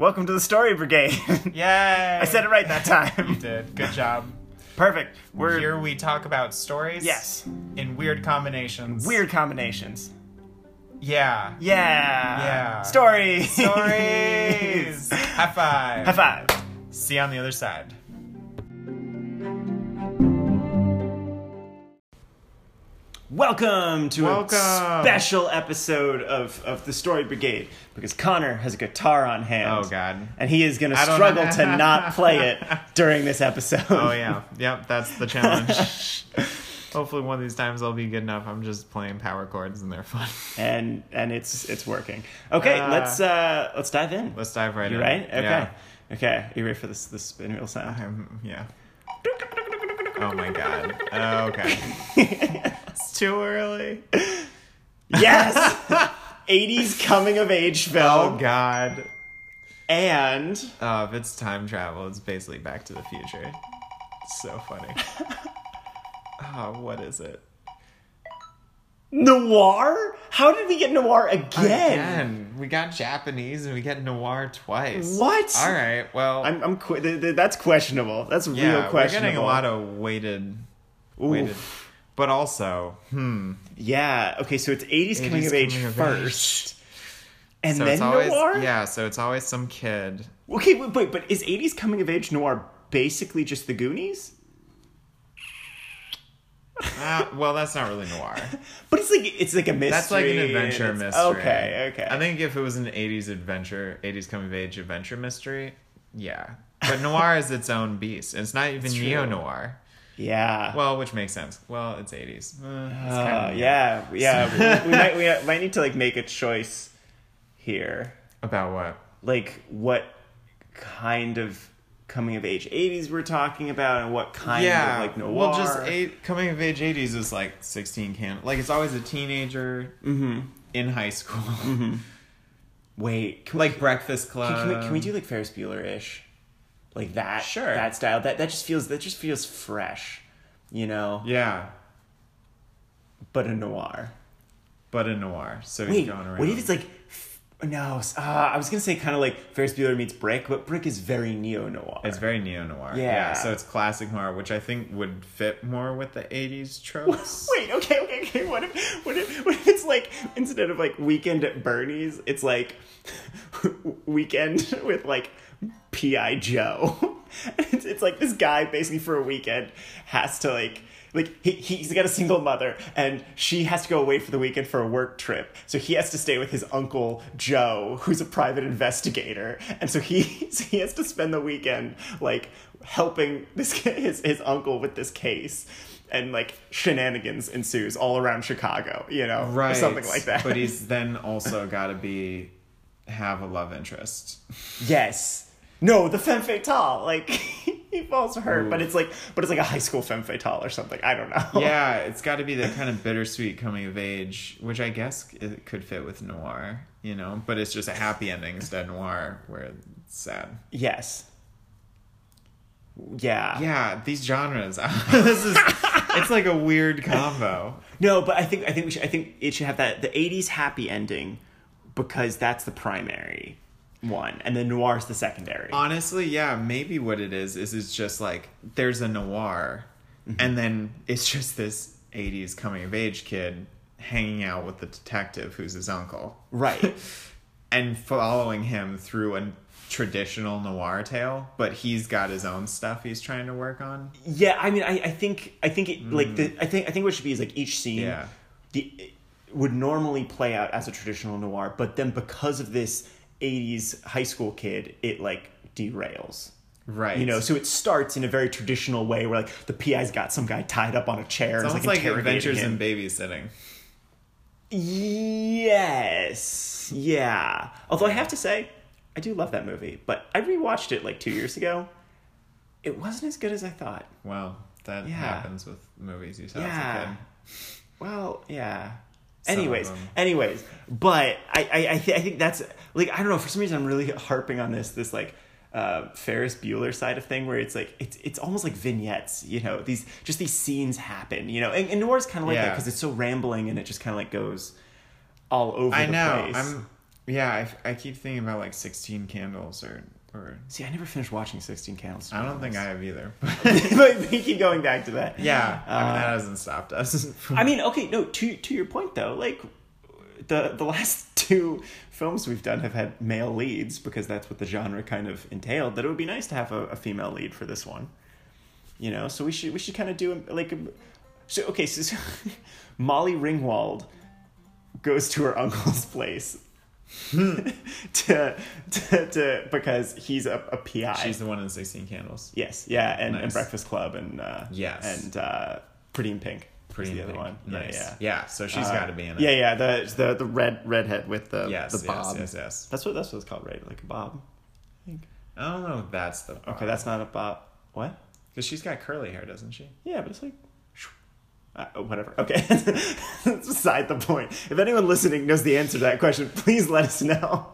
Welcome to the Story Brigade. Yay! I said it right that time. You did. Good job. Perfect. We're Here we talk about stories. yes, In weird combinations. weird combinations. Yeah. Yeah. Yeah. Stories. Stories. High five. High five. See you on the other side. Welcome to Welcome. a special episode of, of the Story Brigade because Connor has a guitar on hand. Oh God. And he is going to struggle to not play it during this episode. Oh yeah. Yep. That's the challenge. Hopefully one of these times I'll be good enough. I'm just playing power chords and they're fun. and and it's it's working. Okay, Uh, let's uh let's dive in. Let's dive right you in. right? Okay. Yeah. Okay. You ready for this this spin wheel sound? I'm, yeah. Oh my God. Uh, okay. too early. yes. 80s coming of age film. Oh. God. And Uh, if it's time travel, it's basically Back to the Future. It's so funny. oh, what is it? noir? How did we get noir again? Again, we got Japanese and we get noir twice. What? All right. Well, I'm I'm qu- th- th- that's questionable. That's real yeah, we're getting a lot of weighted, weighted, Oof. But also, hmm. Yeah. Okay, so it's 80s, coming of age coming of first. And so then it's always noir? yeah. So it's always some kid. Okay, wait, wait, but is 80s coming of age noir basically just the Goonies? Uh, well, that's not really noir. But it's like it's like a mystery. That's like an adventure mystery. Okay, okay. I think if it was an 80s adventure, 80s coming of age adventure mystery, yeah. But noir is its own beast. It's not even neo noir. Yeah. Well, which makes sense. Well, it's 80s. Uh, it's Uh, kinda yeah, yeah. we, we might we might need to like make a choice here. About what? Like what kind of coming of age 80s we're talking about and what kind yeah. of like noir. Well, just eight, coming of age 80s is like 16 can. Like, it's always a teenager Mhm. in high school. Wait, can like Breakfast Club. can, can we can we do like Ferris Bueller-ish? Like that Sure. that style. That that just feels that just feels fresh, you know? Yeah. But a noir. But a noir. So he's Wait, going around. what if it's like no, uh, I was gonna say kind of like Ferris Bueller meets Brick, but Brick is very neo noir. It's very neo noir. Yeah. So it's classic noir, which I think would fit more with the 80s tropes. Wait, okay, okay, okay. What if, what if, what if it's like instead of like weekend at Bernie's, it's like weekend with like Pi Joe. it's, it's like this guy basically for a weekend has to like like he, he's got a single mother and she has to go away for the weekend for a work trip so he has to stay with his uncle joe who's a private investigator and so he so he has to spend the weekend like helping this his, his uncle with this case and like shenanigans ensues all around chicago you know or right. something like that But he's then also got to be have a love interest. yes no the femme fatale like he falls for her Ooh. but it's like but it's like a high school femme fatale or something i don't know yeah, it's got to be that kind of bittersweet coming of age, which I guess it could fit with noir, you know. But it's just a happy ending instead of noir, where it's sad. yes yeah Yeah, these genres. this is it's like a weird combo. No, but I think I think we should I think it should have that the '80s happy ending because that's the primary one, and then noir is the secondary. Honestly, yeah, maybe what it is is it's just like there's a noir, Mm-hmm. and then it's just this '80s coming of age kid hanging out with the detective who's his uncle, right. and following him through a traditional noir tale, but he's got his own stuff he's trying to work on. Yeah, I mean, I, I think I think it like the I think I think what should be is like each scene, Mm. Yeah. the would normally play out as a traditional noir, but then because of this '80s high school kid, it like derails. Right. You know, so it starts in a very traditional way where like the PI's got some guy tied up on a chair it's almost like, like Adventures him. in Babysitting. Yes. Yeah. Although I have to say, I do love that movie, but I rewatched it like two years ago. It wasn't as good as I thought. Well, that Yeah. happens with movies you saw as a kid. Well, yeah. Anyways, anyways, but I I I, th- I think that's like I don't know for some reason I'm really harping on this this like uh, Ferris Bueller side of thing where it's like it's it's almost like vignettes, you know. These just these scenes happen, you know. And, and noir's kind of like that because it's so rambling and it just kind of like goes all over I the know. place. I'm Yeah, I, I keep thinking about like Sixteen Candles or or. See, I never finished watching Sixteen Candles. I don't think I have either. but we keep going back to that. yeah, I mean Uh, that hasn't stopped us. I mean, okay, no. To to your point though, like the the last two films we've done have had male leads because that's what the genre kind of entailed. That it would be nice to have a, a female lead for this one. You know, so we should we should kind of do a, like so okay. So, so Molly Ringwald goes to her uncle's place. to, to to because he's a, a PI. She's the one in Sixteen Candles. yes, yeah, and, and Breakfast Club and uh, Yes. and uh, Pretty in Pink. Pretty is the in other Pink. one. Nice. Yeah, yeah. Yeah, so she's Uh, got to be in it. Yeah, yeah, the the the red redhead with the Yes, the bob. yes, yes, yes. That's what that's what it's called, right? Like a bob. I think. I don't know if that's the. Okay, that's not a bob. What? because she's got curly hair, doesn't she? Yeah, but it's like. Uh, whatever. Okay, that's beside the point. If anyone listening knows the answer to that question, please let us know.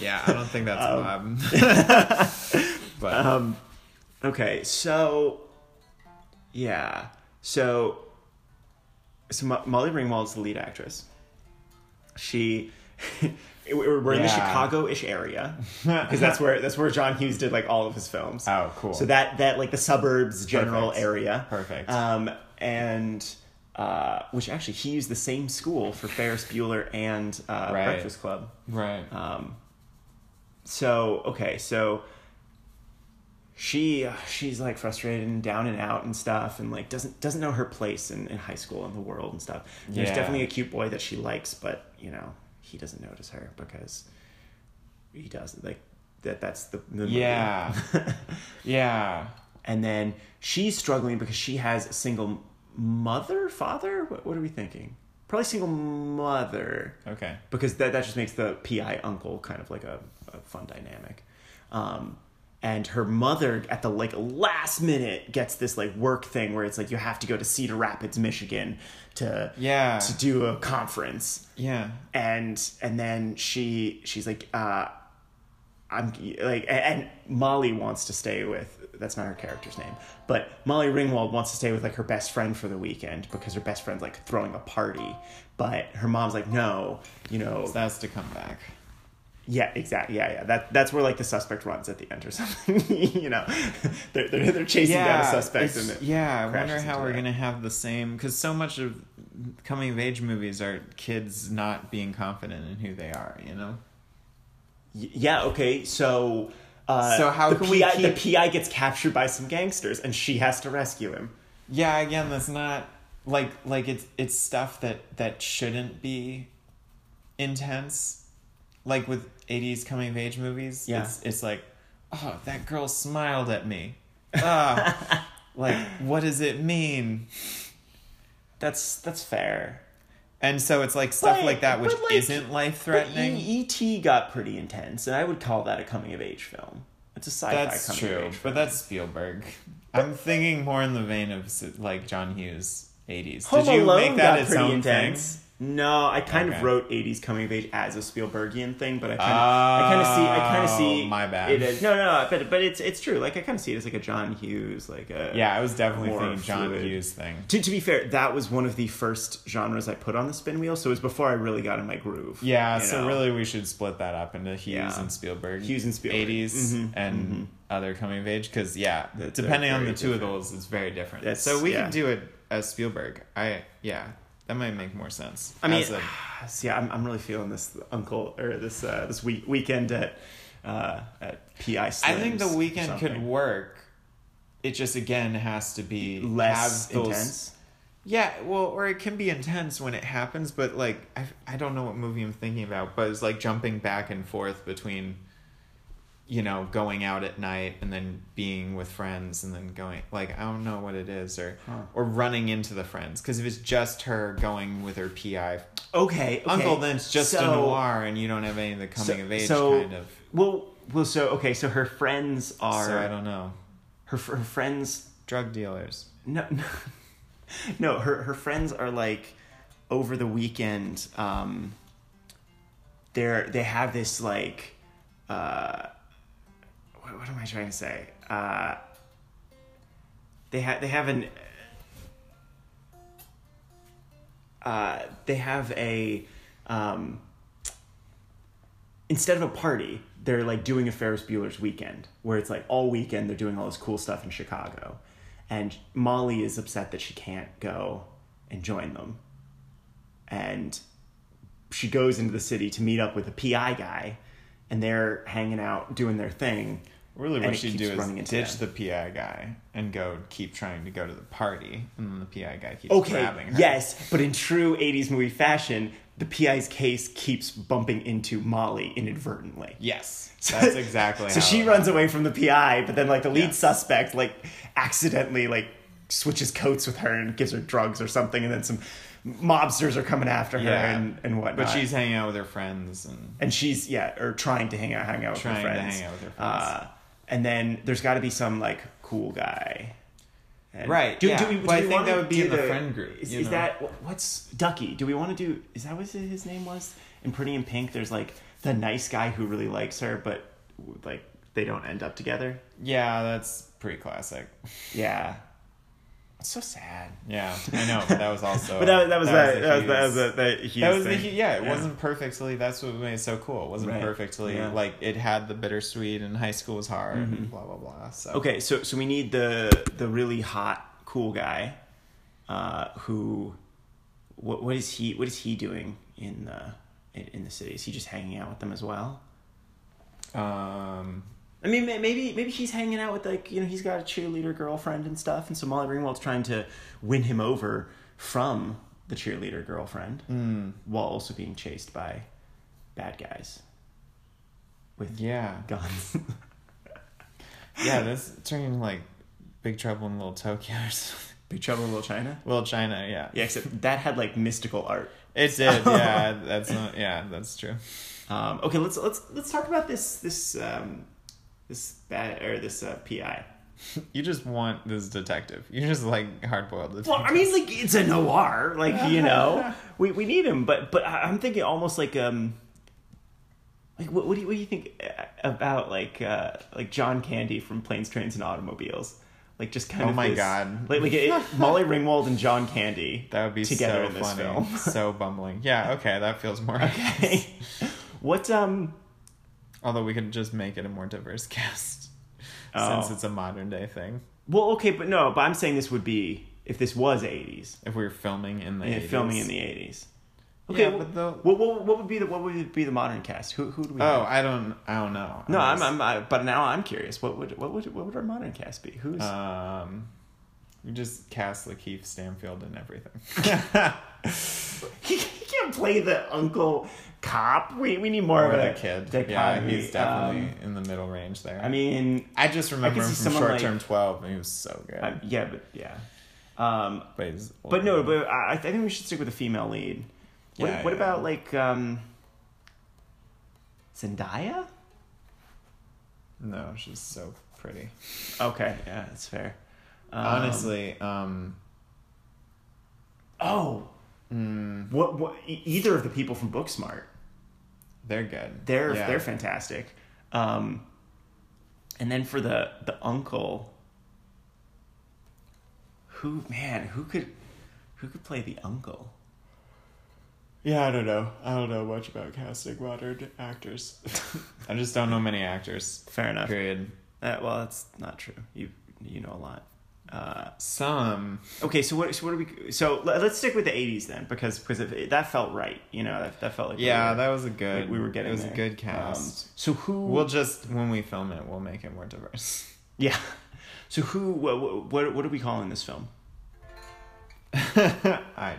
Yeah, I don't think that's Um, Bob. but Um, okay, so yeah, so so Mo- Molly Ringwald's the lead actress. She, we're we're in the Chicago-ish area because that's where that's where John Hughes did like all of his films. oh, cool. So that that like the suburbs general Perfect. area. Perfect. Um, and uh, which actually he used the same school for Ferris Bueller and uh, Right. Breakfast Club. right. Um, so okay, so she she's like frustrated and down and out and stuff, and like doesn't doesn't know her place in, in high school and the world and stuff. There's Yeah. definitely a cute boy that she likes, but you know he doesn't notice her because he doesn't like that. That's the, the. Yeah. yeah. and then she's struggling because she has a single mother, father. What, what are we thinking? Probably single mother Okay. because that, that just makes the PI uncle kind of like a, a fun dynamic. Um, and her mother at the like last minute gets this like work thing where it's like you have to go to Cedar Rapids, Michigan to Yeah. to do a conference. Yeah. And and then she she's like uh I'm like and Molly wants to stay with that's not her character's name, but Molly Ringwald wants to stay with like her best friend for the weekend because her best friend's like throwing a party. But her mom's like, no, you know, So that's to come back. yeah, exactly. Yeah, yeah. That that's where like the suspect runs at the end or something. you know, they're they're, they're chasing down a suspect. And it yeah, I wonder how we're that. gonna have the same because so much of coming of age movies are kids not being confident in who they are. You know. Y- Yeah. Okay. So. Uh, So how the can we PI, keep- the PI gets captured by some gangsters and she has to rescue him. Yeah, again, that's not like like it's it's stuff that that shouldn't be intense. Like with '80s coming of age movies, Yeah. it's it's like, oh, that girl smiled at me. Ah, like what does it mean? That's that's fair. And so it's like stuff But- like that, which like, isn't life threatening. E- E.T. got pretty intense, and I would call that a coming of age film. It's a sci-fi That's coming true, of age but that's Spielberg. I'm thinking more in the vein of like John Hughes '80s. Home Did you Alone make that got its pretty own intense. No, I kind Okay. of wrote '80s coming of age as a Spielbergian thing, but I kind of, I kind of see, I kind of see. Oh, my bad. It as, no, no, no, but but it's it's true. Like I kind of see it as like a John Hughes, like a? Yeah, I was definitely thinking John fluid. Hughes thing. To, to be fair, that was one of the first genres I put on the spin wheel, so it was before I really got in my groove. Yeah, so know? really we should split that up into Hughes Yeah. and Spielberg. Hughes and Spielberg. 80s Mhm, and other coming of age because yeah, depending on the two of those, it's very different. That's- so we yeah. can do it as Spielberg. I yeah, that might make more sense. I mean, a... see, I'm I'm really feeling this uncle or this uh, this week weekend at uh, at PI. I think the weekend could work. It just again has to be less those, intense. Yeah, well, or it can be intense when it happens, but like I I don't know what movie I'm thinking about, but it's like jumping back and forth between you know, going out at night and then being with friends and then going like I don't know what it is or Huh. or running into the friends because if it's just her going with her PI Okay, okay. uncle, then it's just a noir and you don't have any of the coming so- of age so- kind of. Well, well, so okay, so her friends are So I don't know. her her friends. Drug dealers. No, no, no. Her her friends are like over the weekend. Um, they're they have this like. Uh, what, what am I trying to say? Uh, they have they have an. Uh, they have a. Um, instead of a party, they're like doing a Ferris Bueller's weekend, where it's like all weekend they're doing all this cool stuff in Chicago, and Molly is upset that she can't go and join them, and she goes into the city to meet up with a PI guy, and they're hanging out doing their thing. Really, what she'd do is ditch them. the PI guy and go keep trying to go to the party, and then the PI guy keeps Okay, grabbing her. yes, but in true 80s movie fashion, the PI's case keeps bumping into Molly inadvertently. Yes, that's exactly. so she runs away from the PI, but then like the lead Yeah. suspect like accidentally like switches coats with her and gives her drugs or something, and then some mobsters are coming after her Yeah, and, and whatnot. But she's hanging out with her friends, and and she's yeah, or trying to hang out, hang out with Trying to her friends. hang out with her friends. Uh, and then there's got to be some like cool guy. And Right, Do, yeah. But I think that would be do in the friend group, Is, is that what's Ducky? Do we want to do? Is that what his name was in Pretty in Pink? There's like the nice guy who really likes her, but like they don't end up together. yeah, that's pretty classic. Yeah, it's so sad. Yeah, I know. But that was also. But that, that was that. the That was that was Hughes- the, That was the yeah. It wasn't perfectly. That's what made it so cool. It wasn't Right. perfectly Yeah. like it had the bittersweet and high school was hard. And blah blah blah. So Okay, so so we need the the really hot cool guy, uh, who, what what is he what is he doing in the in, in the city? Is he just hanging out with them as well? Um. I mean, maybe maybe he's hanging out with like you know he's got a cheerleader girlfriend and stuff, and so Molly Ringwald's trying to win him over from the cheerleader girlfriend mm, while also being chased by bad guys with yeah. guns. Yeah. That's turning like Big Trouble in Little Tokyo or something. Big Trouble in Little China. Little China. Yeah. Yeah, except that had like mystical art. It did. Yeah. That's not. Yeah. That's true. Um, okay, let's let's let's talk about this this um, this bad or this uh, PI. You just want this detective. You just like hard boiled detective. Well, I mean, like it's a noir, like you know, we we need him, but but I'm thinking almost like um, like what what do you, what do you think about like uh like John Candy from Planes, Trains, and Automobiles? Like just kind Oh of Oh my this- God. like like it, Molly Ringwald and John Candy that would be together so in this funny. film. so bumbling. Yeah. Okay. That feels more. Okay, what um Although we could just make it a more diverse cast, Oh. since it's a modern day thing. well okay, but no, but I'm saying this would be if this was 80s, If we were filming in the yeah, 80s. filming in the 80s. Okay, Yeah, well, but the- what, what what would be the what would be the modern cast? Who who do we? Oh, have? I don't. I don't know. no, I'm, I'm I, but now I'm curious. What would what would what would our modern cast be? Who's Um, we just cast LaKeith Stanfield and everything. he, he can't play the uncle cop. We we need more or of the a kid. dichotomy. Yeah, he's definitely Um, in the middle range there. I mean, I just remember I him from Short Term Twelve, and he was so good. uh, yeah, but yeah. Um, but but no, but I, I think we should stick with a female lead. What, Yeah, what yeah. about like um, Zendaya? no, she's so pretty. Okay, yeah, that's fair. Um, Honestly, um, oh, mm, what what? Either of the people from Booksmart. they're good. They're Yeah. they're fantastic. Um, and then for the the uncle, who man, who could who could play the uncle? Yeah, I don't know. I don't know much about casting modern actors. I just don't know many actors. Fair enough. Period. Uh, well, that's not true. You you know a lot. Uh, Some. okay, so what so what do we? So let- let's stick with the '80s then, because because if, that felt right. You know, that, that felt like we Yeah, were- that was a good. like we were getting. It was there. a good Um, cast. so who? we'll just when we film it, we'll make it more diverse. yeah. So who? What what, what are we calling this film? I.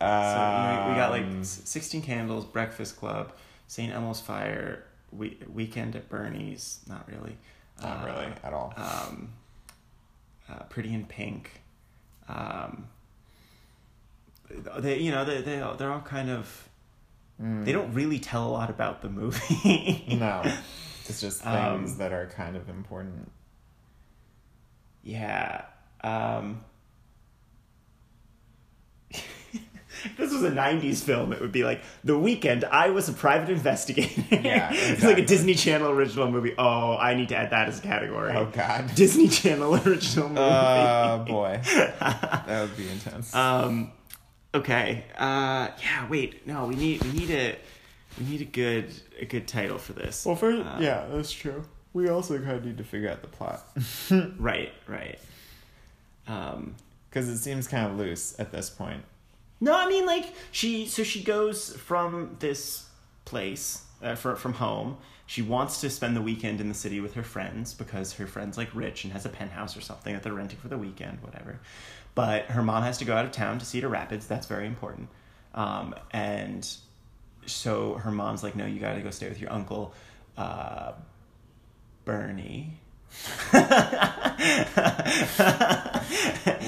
So we, we got like Um, 16 Candles, Breakfast Club, St. Elmo's Fire, we, Weekend at Bernie's, not really. Not Uh, really at all. Um, uh, Pretty in Pink. Um, they, you know, they they they're all kind of, Mm. they don't really tell a lot about the movie. No, it's just things Um, that are kind of important. Yeah. Um, this was a 90s film, it would be like, The Weekend, I was a private investigator. Yeah, it's like a. Disney Channel original movie. Oh, I need to add that as a category. Oh God. Disney Channel original movie. Oh boy, that would be intense. um, okay. Uh, yeah, wait. No, we need, we need a, we need a good a good title for this. Well, first, Uh, yeah, that's true. We also kind of need to figure out the plot Right, right. Um, because it seems kind of loose at this point. No, I mean like she. So she goes from this place uh, for, from home. She wants to spend the weekend in the city with her friends because her friend's like rich and has a penthouse or something that they're renting for the weekend, whatever. But her mom has to go out of town to Cedar Rapids. That's very important. Um, and so her mom's like, "No, you got to go stay with your uncle, uh, Bernie."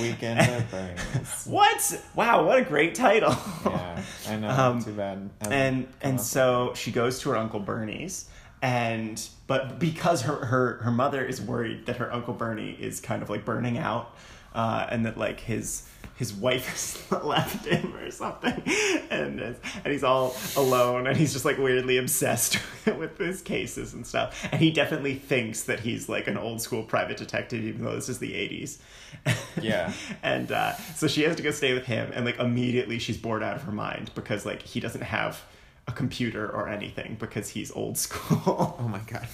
Weekend at Bernie's. What? Wow, what a great title. Yeah, I know. Um, Too bad. and and so she goes to her uncle Bernie's and but because her her her mother is worried that her uncle Bernie is kind of like burning out uh, and that like his his wife has left him or something and and he's all alone and he's just like weirdly obsessed with his cases and stuff and he definitely thinks that he's like an old school private detective even though this is the 80s Yeah. and uh, so she has to go stay with him and like immediately she's bored out of her mind because like he doesn't have a computer or anything because he's old school Oh my god.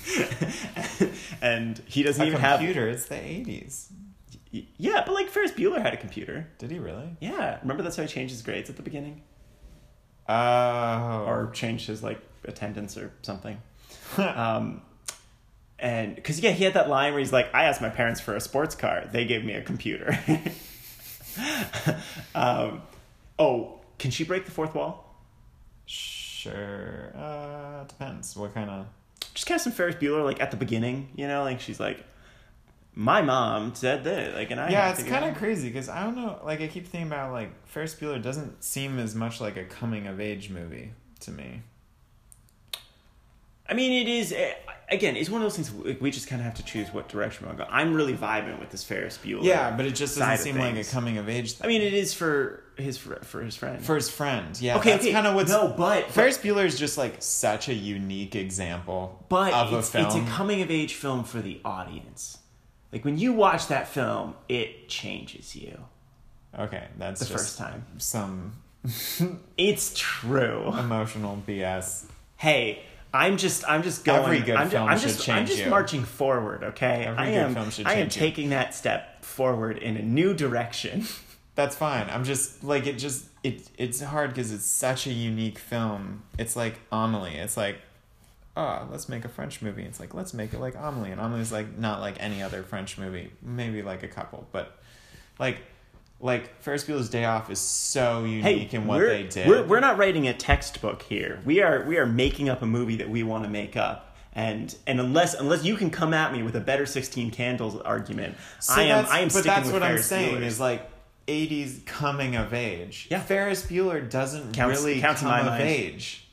and he doesn't even have A computer. It's the eighties. Yeah but like ferris bueller had a computer Did he really? yeah remember that's how he changed his grades at the beginning Oh. or changed his like attendance or something um and because yeah he had that line where he's like i asked my parents for a sports car they gave me a computer um oh can she break the fourth wall Sure. Uh, depends. What kind of? just kind of some Ferris Bueller like at the beginning, you know, like she's like, my mom said that, like, and I Yeah, it's kind of crazy because I don't know. Like, I keep thinking about like Ferris Bueller doesn't seem as much like a coming of age movie to me. I mean, it is eh, again. It's one of those things like, we just kind of have to choose what direction we want to go. I'm really vibing with this Ferris Bueller. Yeah, but it just doesn't seem like a coming of age. Thing. I mean, it is for his for, for his friend. for his friend, yeah. okay, that's okay. kind of what's no, but Ferris Bueller is just like such a unique example but of a film. it's a coming of age film for the audience. Like when you watch that film, it changes you okay, that's the just first time. some It's true. emotional BS. hey i'm just i'm just going Every good I'm, film I'm should just i'm change just you. marching forward okay Every i good am film should i am change you. taking that step forward in a new direction That's fine. I'm just like it. Just it. It's hard because it's such a unique film. It's like Amelie. It's like, oh, let's make a French movie. It's like let's make it like Amelie, and Amelie's like not like any other French movie. Maybe like a couple, but like, like Ferris Bueller's Day Off is so unique in what they did. We're, we're not writing a textbook here we are we are making up a movie that we want to make up and and unless unless you can come at me with a better 16 candles argument So i am i am But sticking that's with what I'm Ferris saying Bueller's. is like. 80s coming of age. Yeah. Ferris Bueller doesn't Counts- really counts come of mind. age.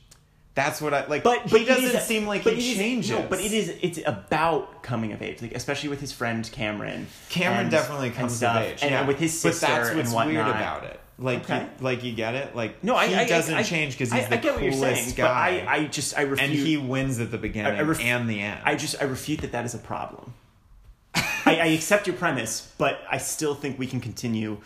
That's what I like. but, he but it doesn't is- seem like he it is- changes. no, but it is it's about coming of age like especially with his friend cameron Cameron and- definitely and comes of stuff, age, and, yeah. with his sister But that's what's and whatnot. weird about it. Like, Okay. you, like you get it. Like, No, I, he I, doesn't I, change because he's the I get what you're coolest saying, guy, But I, I just I refute. and he wins at the beginning ref- and the end. I just I refute that that is a problem. I, I accept your premise, but I still think we can continue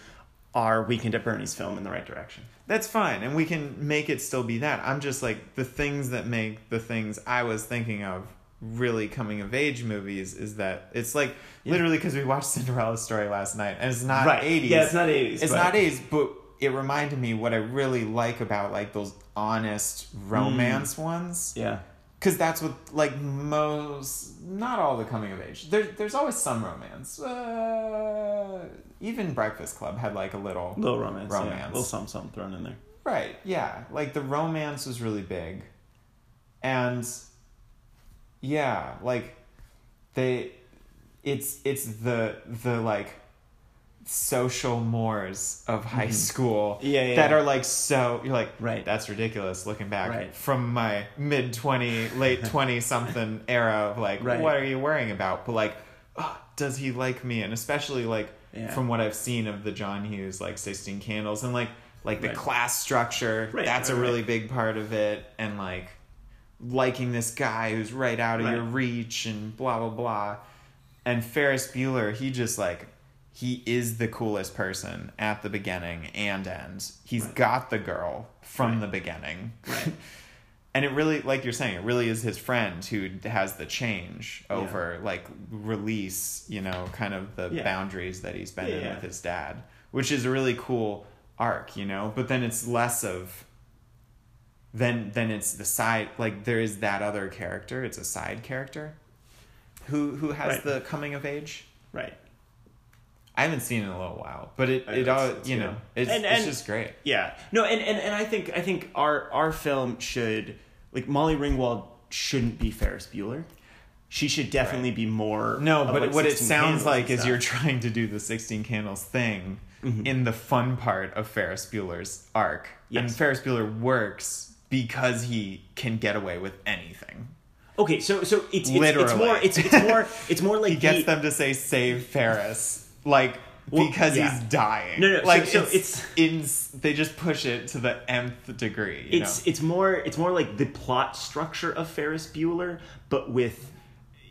our Weekend at Bernie's film in the right direction. That's fine, and we can make it still be that. I'm just like the things that make the things I was thinking of really coming of age movies is that it's like literally because we watched Cinderella story last night, and it's not Right. 80s. Yeah, it's not 80s, It's but- not 80s, but it reminded me what I really like about like those honest romance ones. Yeah. because that's what like most not all the coming of age there, there's always some romance uh, even breakfast club had like a little Little romance. Yeah. Romance. Little something, something thrown in there. right yeah like the romance was really big and yeah like they it's it's the the like social mores of high school Mm-hmm. Yeah, yeah, that yeah. are like so you're like Right. that's ridiculous looking back Right. from my mid 20 late 20 something era of like Right. what are you worrying about but like oh, does he like me and especially like Yeah. from what i've seen of the john hughes like 16 candles and like like the Right. class structure Right, that's right, a really big part of it. And like liking this guy who's right out of your reach and blah blah blah. And ferris bueller he just like he is the coolest person at the beginning and end. He's got the girl from the beginning. Right. and it really like you're saying it really is his friend who has the change over like release you know kind of the Yeah. boundaries that he's been Yeah, in yeah. with his dad which is a really cool arc you know but then it's less of then then it's the side like there is that other character it's a side character who who has Right. the coming of age Right. I haven't seen it in a little while, but it, it all it's- it's you good. know it's, And- it's just great. Yeah. No, and, and, and I think I think our our film should like Molly Ringwald shouldn't be Ferris Bueller. She should definitely be more. No, of, but like, what it sounds like is you're trying to do the Sixteen Candles thing Mm-hmm. in the fun part of Ferris Bueller's arc, and Ferris Bueller works because he can get away with anything. okay. So so it's it's, it's more it's it's more it's more like He gets the- them to say "Save Ferris," like Well, because yeah. he's dying. No, no, like so it's, in. They just push it to the nth degree. You it's know? it's more it's more like the plot structure of Ferris Bueller, but with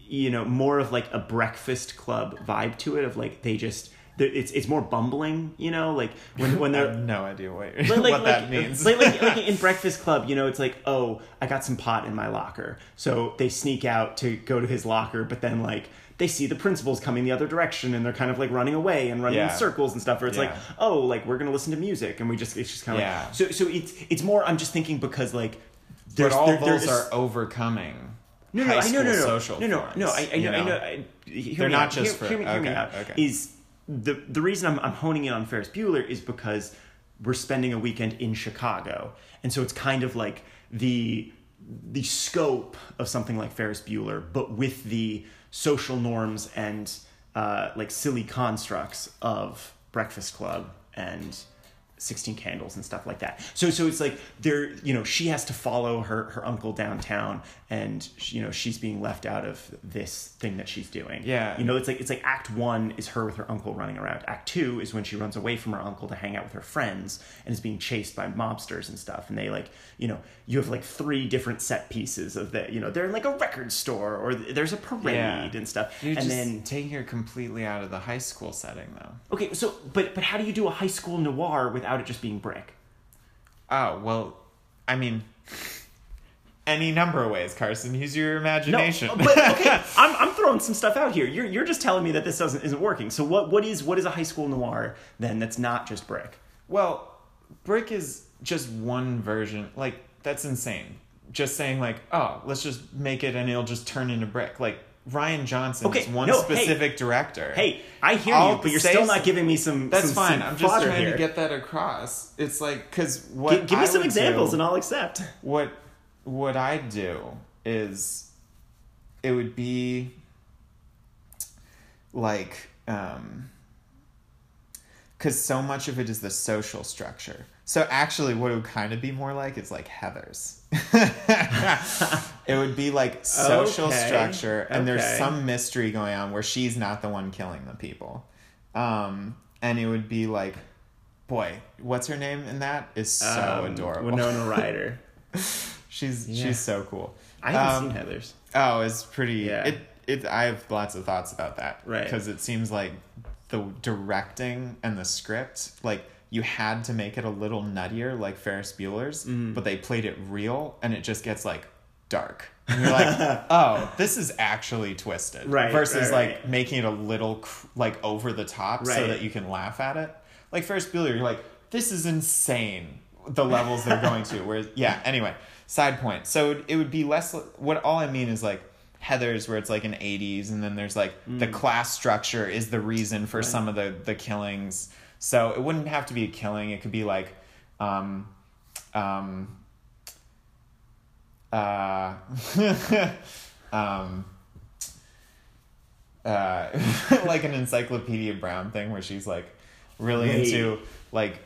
you know more of like a Breakfast Club vibe to it. Of like they just it's it's more bumbling. You know, like when when they're have no idea what, like, what like, that like, means. Like, like in Breakfast Club, you know, it's like, oh, I got some pot in my locker. So they sneak out to go to his locker, but then like they see the principals coming the other direction and they're kind of like running away and running Yeah. in circles and stuff. Or it's like, oh, like we're gonna listen to music and we just it's just kind of Yeah. like so so it's it's more. I'm just thinking because like but there's all there- those are overcoming. no, no, I know, no, school no, social no, no, forms, no. I, I you know, I know. I, hear They're me not out. just hear, for- hear me, hear me okay, out. okay. Is the the reason I'm I'm honing in on Ferris Bueller is because we're spending a weekend in Chicago, and so it's kind of like the the scope of something like Ferris Bueller, but with the social norms and uh, like silly constructs of Breakfast Club and 16 candles and stuff like that. So so it's like there you know she has to follow her her uncle downtown and you know she's being left out of this thing that she's doing. Yeah. You know it's like it's like act 1 is her with her uncle running around. Act 2 is when she runs away from her uncle to hang out with her friends and is being chased by mobsters and stuff and they like you know you have like three different set pieces of that you know they're in like a record store or there's a parade Yeah. and stuff. You're and just then taking her completely out of the high school setting, though. Okay, so but but how do you do a high school noir without it just being brick? Oh well, I mean, any number of ways, Carson. Use your imagination. No, but okay, I'm, I'm throwing some stuff out here. You're you're just telling me that this doesn't isn't working. So what what is what is a high school noir then that's not just brick? well, brick is just one version. Like that's insane. Just saying like, oh, let's just make it and it'll just turn into brick. Like Rian Johnson Okay, is one no, hey. specific director. Hey, I hear I'll you, but you're still not giving me some. That's some- fine. some I'm just trying here. to get that across. It's like because what Gi- give me I some examples do- and I'll accept. what what I do is it would be like um because so much of it is the social structure. So actually, what it would kind of be more like is like Heathers. it would be like social Okay, structure, and there's some mystery going on where she's not the one killing the people. Um, and it would be like, boy, what's her name in that? Is so Um, adorable. Winona Ryder. She's Yeah. she's so cool. I haven't Um, seen Heathers. Oh, it's pretty. Yeah. It it. I have lots of thoughts about that. Right. Because it seems like the directing and the script, like you had to make it a little nuttier, like Ferris Bueller's, Mm-hmm. but they played it real, and it just gets like dark. And you're like, oh, this is actually twisted. Right, Versus right, like right. making it a little cr- like over the top so that you can laugh at it. Like Ferris Bueller, you're like, this is insane. The levels they're going to. Whereas, yeah. Anyway, side point. So it, would be less. What all I mean is like Heathers, where it's like an '80s, and then there's like the Mm. class structure is the reason for some of the the killings. So it wouldn't have to be a killing. It could be like, um, um, uh, um, uh, like an Encyclopedia Brown thing where she's like really Wait. into like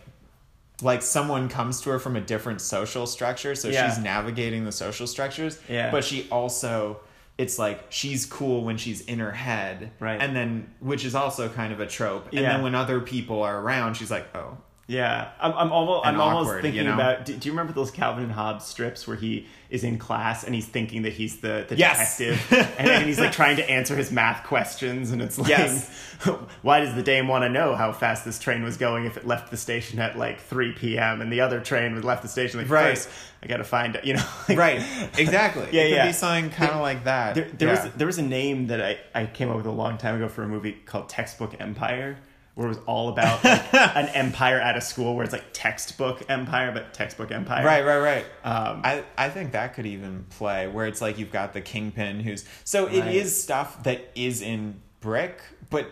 like someone comes to her from a different social structure so Yeah. she's navigating the social structures Yeah. but she also it's like she's cool when she's in her head Right. and then which is also kind of a trope and Yeah. then when other people are around she's like oh Yeah, I'm, I'm almost, I'm And almost thinking you know? about. Do, do you remember those Calvin and Hobbes strips where he is in class and he's thinking that he's the, the Yes. detective, and, and he's like trying to answer his math questions, and it's like, Yes. why does the dame want to know how fast this train was going if it left the station at like 3 p.m. and the other train was left the station like Right. first? I got to find you know? like- right exactly Yeah, it could yeah. be something kind of like that There, there Yeah. was there was a name that I, I came up with a long time ago for a movie called Textbook Empire, where it was all about like, an empire at a school where it's like textbook empire, but textbook empire. Right, right, right. Um, I, I think that could even play where it's like you've got the kingpin who's so it Right. is stuff that is in brick, but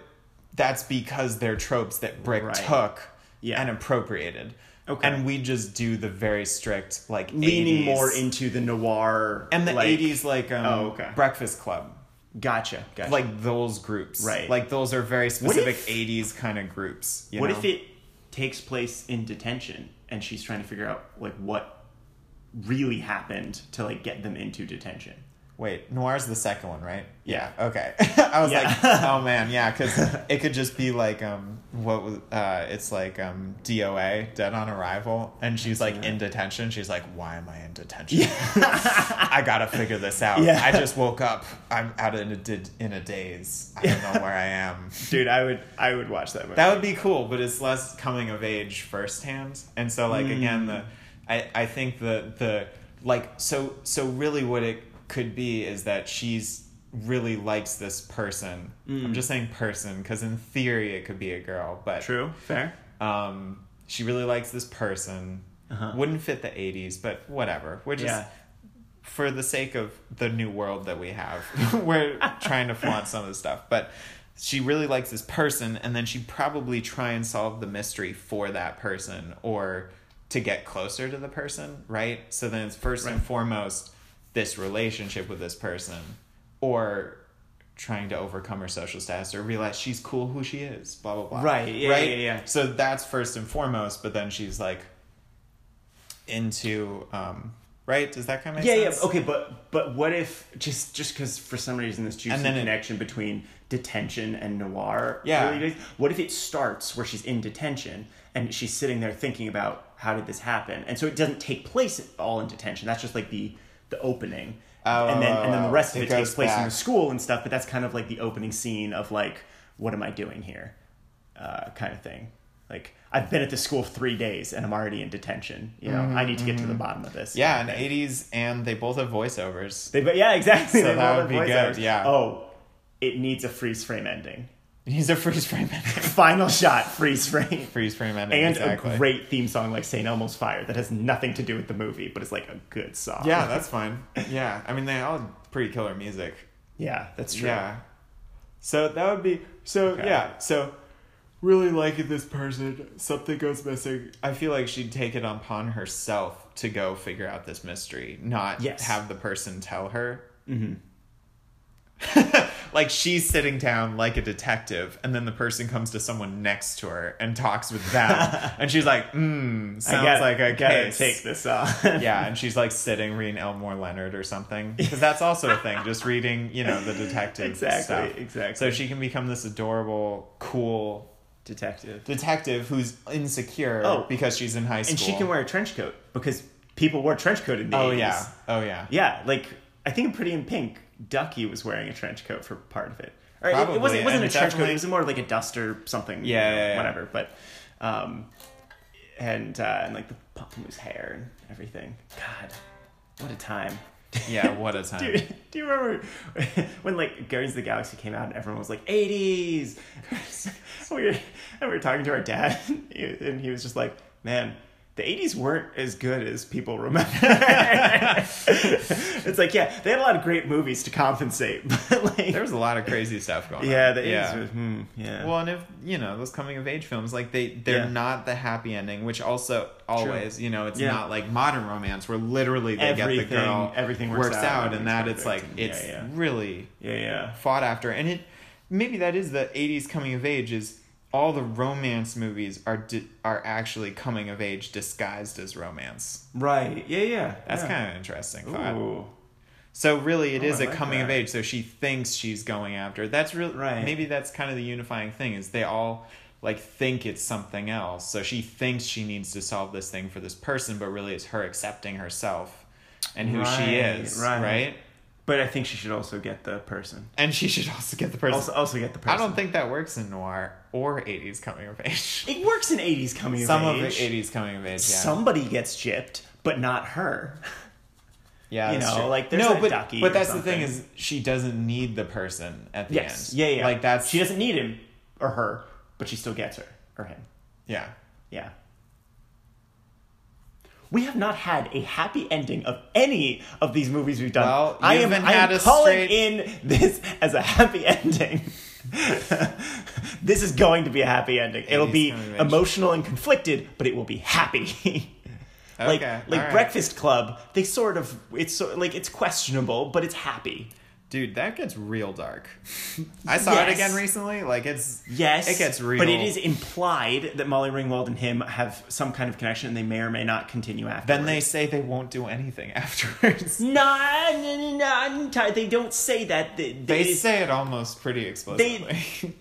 that's because they're tropes that brick Right. took Yeah. and appropriated. Okay. And we just do the very strict like leaning 80s. more into the noir and the like, eighties like um Oh, okay. Breakfast Club. Gotcha, gotcha. Like those groups. Right. Like those are very specific if- eighties kind of groups. you what know? if it takes place in detention and she's trying to figure out like what really happened to like get them into detention? Wait, Noir's the second one, right? Yeah. Okay. I was Yeah. like, oh man, yeah, because it could just be like, um, what was, uh, it's like, um, DOA, Dead on Arrival, and she's like in detention. She's like, why am I in detention? Yeah. I gotta figure this out. Yeah. I just woke up. I'm out in a did in a daze. I don't know where I am. Dude, I would I would watch that movie. That would be cool, but it's less coming of age firsthand. And so like again the I, I think the the like so so really what it could be is that she's really likes this person. I'm just saying person because in theory it could be a girl, but True, fair. um she really likes this person. Uh-huh. Wouldn't fit the 80s, but whatever. We're just Yeah. for the sake of the new world that we have, we're trying to flaunt some of the stuff. But she really likes this person, and then she'd probably try and solve the mystery for that person or to get closer to the person, right? So then it's first and Right. foremost this relationship with this person or trying to overcome her social status or realize she's cool who she is, blah, blah, blah. Right, yeah, right? yeah, yeah. So that's first and foremost, but then she's like into, um, right? Does that kind of make Yeah, sense? yeah. Okay, but but what if just just because for some reason this juicy And then it- connection between detention and noir? Yeah. really- what if it starts where she's in detention and she's sitting there thinking about how did this happen, and so it doesn't take place all in detention. That's just like the the opening, Oh, and then and then the oh, rest of it it, takes place in the school and stuff. But that's kind of like the opening scene of like what am I doing here, uh, kind of thing. Like I've been at the school three days and I'm already in detention. You know, I need to get to the bottom of this. Mm-hmm, Yeah, in the 80s, and they both have voiceovers. They, but yeah, exactly. So that would be voiceovers. good, yeah. Oh, it needs a freeze frame ending. He's a freeze frame ending. Final shot, freeze frame. freeze frame ending, And exactly. a great theme song like St. Elmo's Fire that has nothing to do with the movie, but it's like a good song. Yeah, that's fine. Yeah, I mean, they all pretty killer music. yeah, that's true. Yeah. So that would be so Okay. yeah. So really liking this person, something goes missing. I feel like she'd take it upon herself to go figure out this mystery, not Yes. have the person tell her. Mm-hmm. like she's sitting down like a detective, and then the person comes to someone next to her and talks with them, and she's like, "Hmm, sounds I gotta, like a gotta case." take this on. yeah, and she's like sitting reading Elmore Leonard or something because that's also a thing. Just reading, you know, the detective Exactly, stuff. exactly. So she can become this adorable, cool detective. detective who's insecure Oh. because she's in high school. And she can wear a trench coat because people wore trench coat in the Oh 80s. yeah, oh yeah. Yeah, like I think in Pretty in Pink, Ducky was wearing a trench coat for part of it. Or it- Probably, it wasn't. It wasn't a trench coat. It was more like a duster something. Yeah, you know, yeah, yeah. whatever. But, um, and uh, and like the pamplemousse hair and everything. God, what a time. Yeah, what a time. Dude, do you remember when like Guardians of the Galaxy came out and everyone was like '80s? we were, and we were talking to our dad, and he was just like, "Man, the '80s weren't as good as people remember." It's like, yeah, they had a lot of great movies to compensate, but like, There was a lot of crazy stuff going on. yeah, on. the '80s was, hmm, yeah. Well, and if you know those coming of age films, like they they're Yeah. not the happy ending, which also always you know it's Yeah. not like modern romance where literally they get the Everything- girl everything works out, and everything's that it's like it's yeah, yeah. really yeah, yeah. fought after, and it maybe that is the '80s coming of age is all the romance movies are di- are actually coming of age disguised as romance. Right. Yeah, yeah. That's yeah. kind of interesting thought. Ooh. So really, it Oh, is I a like coming of age. So she thinks she's going after. That's real. Right. Maybe that's kind of the unifying thing. Is they all like think it's something else. So she thinks she needs to solve this thing for this person, but really it's her accepting herself and who she is, right. right? But I think she should also get the person. And she should also get the person. Also, also get the person. I don't think that works in noir or 80s coming of age. it works in '80s coming Some of of age. the 80s coming of age, yeah. Somebody gets gypped, but not her. Yeah, You know, true. like, there's no, a but ducky but that's the thing is she doesn't need the person at the Yes. end. Yeah, yeah. Like that's she doesn't need him or her, but she still gets her or him. Yeah, Yeah. We have not had a happy ending of any of these movies we've done. Well, I am, haven't I am calling straight- in this as a happy ending. this is going to be a happy ending. Be coming of age. emotional and conflicted, but it will be happy. like Okay, like alright. Breakfast Club, they sort of it's so, like it's questionable, but it's happy. dude, that gets real dark. I saw it again recently. Like it's Yes, it gets real. But it is implied that Molly Ringwald and him have some kind of connection, and they may or may not continue after. Then they say they won't do anything afterwards. Nah, nah, nah, nah, they don't say that. They, They they- say it almost pretty explicitly.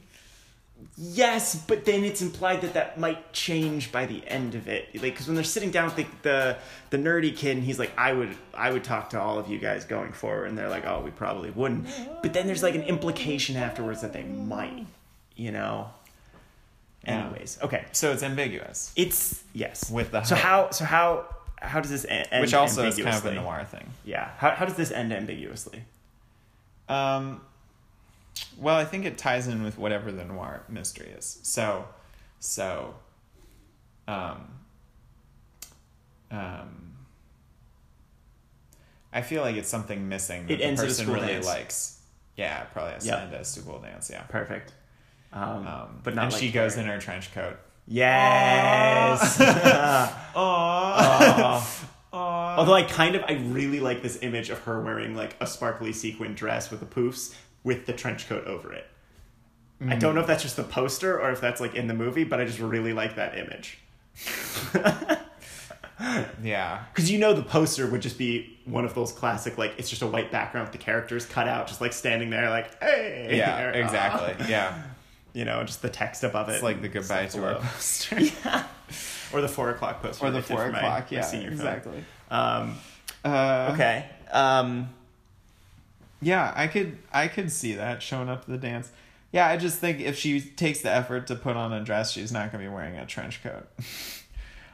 Yes, but then it's implied that that might change by the end of it. Like, because when they're sitting down with the, the the nerdy kid, and he's like, "I would, I would talk to all of you guys going forward," and they're like, "Oh, we probably wouldn't." But then there's like an implication afterwards that they might, you know. Yeah. Anyways, okay, so it's ambiguous, it's yes With the so how so how how does this end? which also is kind of a noir thing. Yeah, how how does this end ambiguously? Um, well, I think it ties in with whatever the noir mystery is. So, so, um, um, I feel like it's something missing that It the ends at a person really dance. likes. Yeah, probably has Yep. to end at a school dance. Yeah. Perfect. Um, Um, but not and like she goes in her trench coat. Yes. Aww. Aw. Aww. Although I kind of, I really like this image of her wearing like a sparkly sequin dress with the poofs with the trench coat over it. I don't know if that's just the poster or if that's like in the movie, but I just really like that image. Yeah. Because you know the poster would just be one of those classic, like, it's just a white background with the characters cut out, just like standing there, like, hey. Yeah, or, exactly. "Ah." Yeah. You know, just the text above it. It's like the goodbye to our poster. Yeah. Or the four o'clock poster. Or the four o'clock, my yeah, film. exactly. Um, Uh, okay. Um, Yeah, I could I could see that showing up to the dance. Yeah, I just think if she takes the effort to put on a dress, she's not gonna be wearing a trench coat.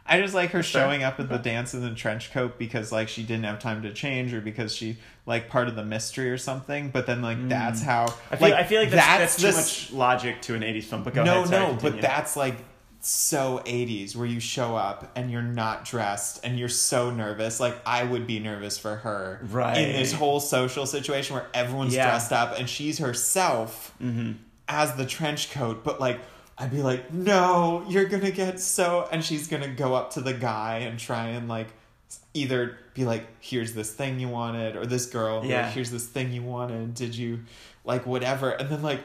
I just like her showing up at the dance in the trench coat because like she didn't have time to change or because she like part of the mystery or something. But then like that's how Mm. I feel like, I feel like that's, that's, too the much logic to an 80s film, but go no, ahead. sorry, no, continue. but that's like so 80s where you show up and you're not dressed and you're so nervous. Like I would be nervous for her Right. in this whole social situation where everyone's Yeah. dressed up and she's herself mm-hmm. as the trench coat, but like I'd be like, "No, you're going to get so and she's going to go up to the guy and try and like either be like, "Here's this thing you wanted," or this girl, be like, Yeah. "Here's this thing you wanted. Did you like whatever?" And then like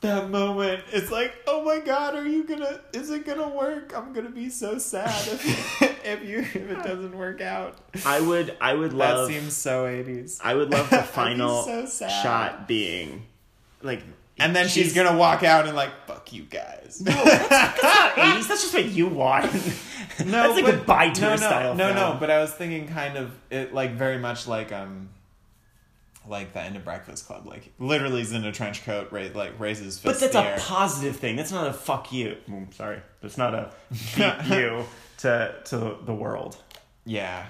that moment, it's like, "Oh my god, are you gonna? Is it gonna work? I'm gonna be so sad if if you if it doesn't work out." I would, I would love That seems so 80s. I would love the final so shot being, like, And then she's, gonna walk out and like, "Fuck you guys." No, that's, that's not 80s. That's just what you want. No, that's like a but- tour no, no, style. No, no, but I was thinking kind of it like very much like um like the end of Breakfast Club. Like literally is in a trench coat, right? Like raises But fist that's in a air. positive thing. That's not a fuck you. Mm, sorry, that's not a beat you to to the world. yeah.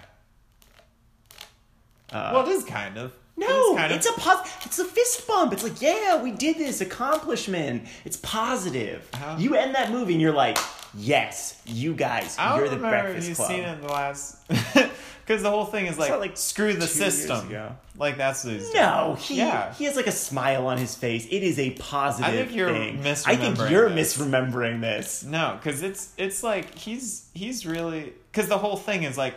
Uh, well, it is kind of. no, It kind it's of. a pos- It's a fist bump. It's like, yeah, we did this accomplishment. It's positive. How- You end that movie and you're like, yes, you guys, I you're the Breakfast you've Club. seen it in the last. Because the whole thing is like, like screw the system. Like that's what he's No, doing. he yeah. he has like a smile on his face. It is a positive I think you're thing. I think you're this. misremembering this. No, because it's it's like he's he's really because the whole thing is like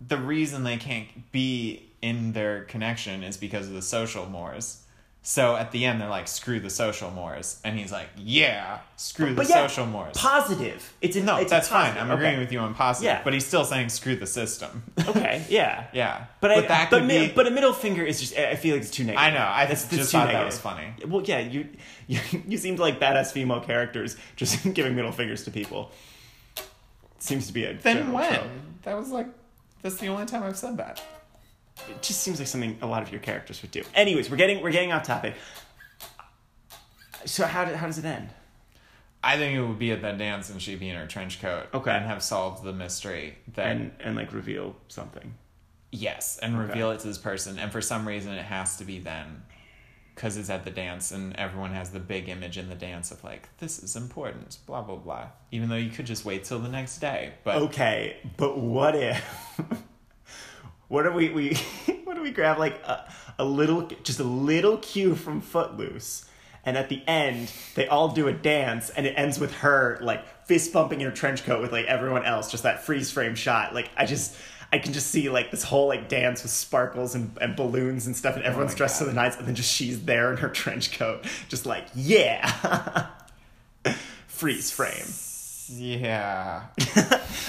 the reason they can't be in their connection is because of the social mores. So at the end, they're like, "Screw the social mores," and he's like, "Yeah, screw the But yeah, social mores." Positive. It's a, no, it's that's fine. I'm Okay. agreeing with you on positive, Yeah. but he's still saying, "Screw the system." Okay, yeah. yeah, But, I, that but, mi- be. but a middle finger is just I feel like it's too negative. I know. I That's- just that's thought too that was funny. Well, yeah, you, you you seemed like badass female characters just giving middle fingers to people. Seems to be a Then when? trope. That was like, that's the only time I've said that. It just seems like something a lot of your characters would do. Anyways, we're getting we're getting off topic. So how do, how does it end? I think it would be at that dance and she'd be in her trench coat. Okay. And have solved the mystery that And and like reveal something. yes, and reveal it to this person. And for some reason, it has to be then, because it's at the dance, and everyone has the big image in the dance of like this is important, blah blah blah. Even though you could just wait till the next day, but Okay, but what if? what if we we what if we grab like a, a little just a little cue from Footloose, and at the end they all do a dance, and it ends with her like fist bumping in her trench coat with like everyone else, just that freeze frame shot. Like I just. I can just see like this whole like dance with sparkles and, and balloons and stuff, and oh everyone's my dressed to the nines, and then just she's there in her trench coat, just like yeah, freeze frame. Yeah,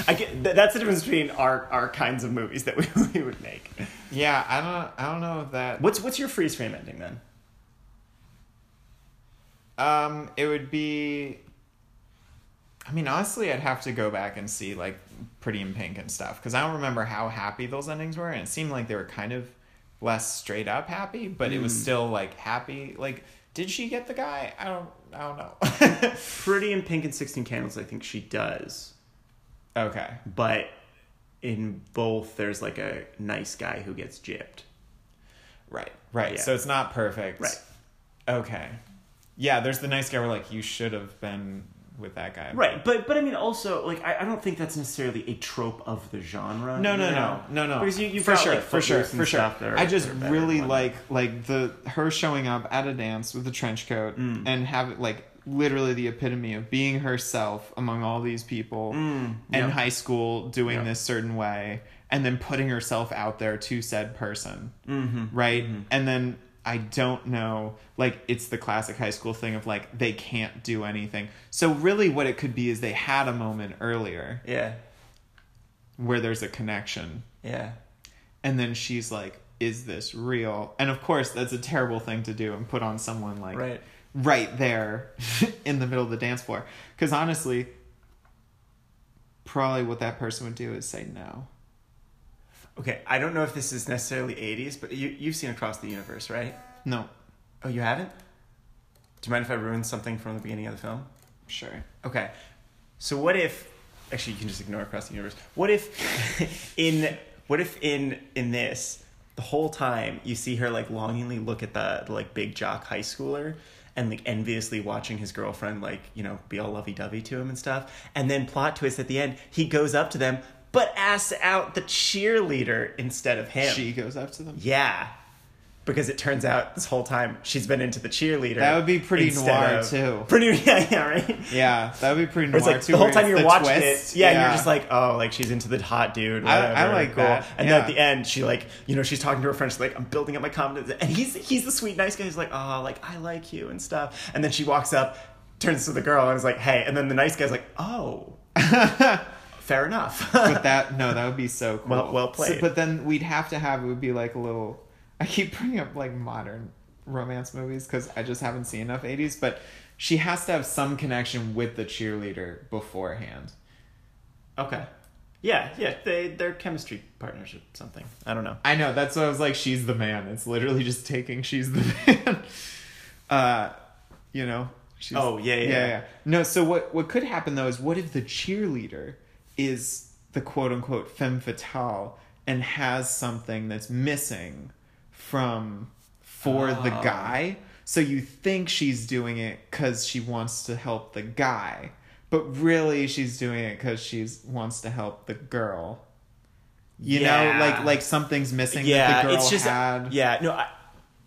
I get th- that's the difference between our our kinds of movies that we, we would make. yeah. I don't, I don't know if that. What's what's your freeze frame ending then? Um, it would be. I mean, honestly, I'd have to go back and see like Pretty in Pink and stuff because I don't remember how happy those endings were, and it seemed like they were kind of less straight up happy, but it was Mm. still like happy. Like, did she get the guy? I don't, I don't know. Pretty in Pink and Sixteen Candles, I think she does, okay, but in both there's like a nice guy who gets gypped. right, right. Yeah. So it's not perfect. Right. Okay. Yeah, there's the nice guy where like you should have been with that guy. Right, but but I mean also like I, I don't think that's necessarily a trope of the genre. No, you no, no, no, no. Because you, you've for got, sure, like, for sure, for sure. are- I just that are better really like like the her showing up at a dance with a trench coat Mm. and have like literally the epitome of being herself among all these people Mm, in yep. high school doing Yep. this certain way and then putting herself out there to said person Mhm. right and then i don't know like it's the classic high school thing of like they can't do anything. So really what it could be is they had a moment earlier Yeah, where there's a connection. Yeah. and then she's like is this real? And of course that's a terrible thing to do and put on someone like Right. right there in the middle of the dance floor. Because honestly probably what that person would do is say no Okay, I don't know if this is necessarily '80s, but you you've seen Across the Universe, right? no Oh, you haven't? Do you mind if I ruin something from the beginning of the film? sure Okay. So what if actually you can just ignore across the universe. What if in what if in in this the whole time you see her like longingly look at the, the like big jock high schooler and like enviously watching his girlfriend like, you know, be all lovey-dovey to him and stuff. And then plot twist at the end, he goes up to them but asks out the cheerleader instead of him. she goes up to them Yeah. Because it turns out this whole time she's been into the cheerleader. That would be pretty noir, of- too. Pretty yeah, yeah, right. yeah that would be pretty noir it's like too the whole time you're watching twist. it, yeah, and you're just like, oh, like she's into the hot dude. I- I like cool. that, And then at the end, she like, you know, she's talking to her friend. She's like, I'm building up my confidence, and he's he's the sweet, nice guy. He's like, oh, like I like you and stuff. And then she walks up, turns to the girl, and is like, hey. And then the nice guy's like, oh, fair enough. but that no, that would be so cool. Well- well So- played. but then we'd have to have it would be like a little. I keep bringing up like modern romance movies because I just haven't seen enough eighties. But she has to have some connection with the cheerleader beforehand. okay. Yeah, yeah, they they're chemistry partners or something. I don't know. I know that's what I was like. She's the man. It's literally just taking. She's the man. uh, you know. She's, Oh, yeah, yeah, yeah. No. So what what could happen though is what if the cheerleader is the quote unquote femme fatale and has something that's missing from for the Oh. guy. So you think she's doing it because she wants to help the guy, but really she's doing it because she wants to help the girl. You Yeah. know, like like something's missing yeah, that the girl it's just had. yeah. No, I,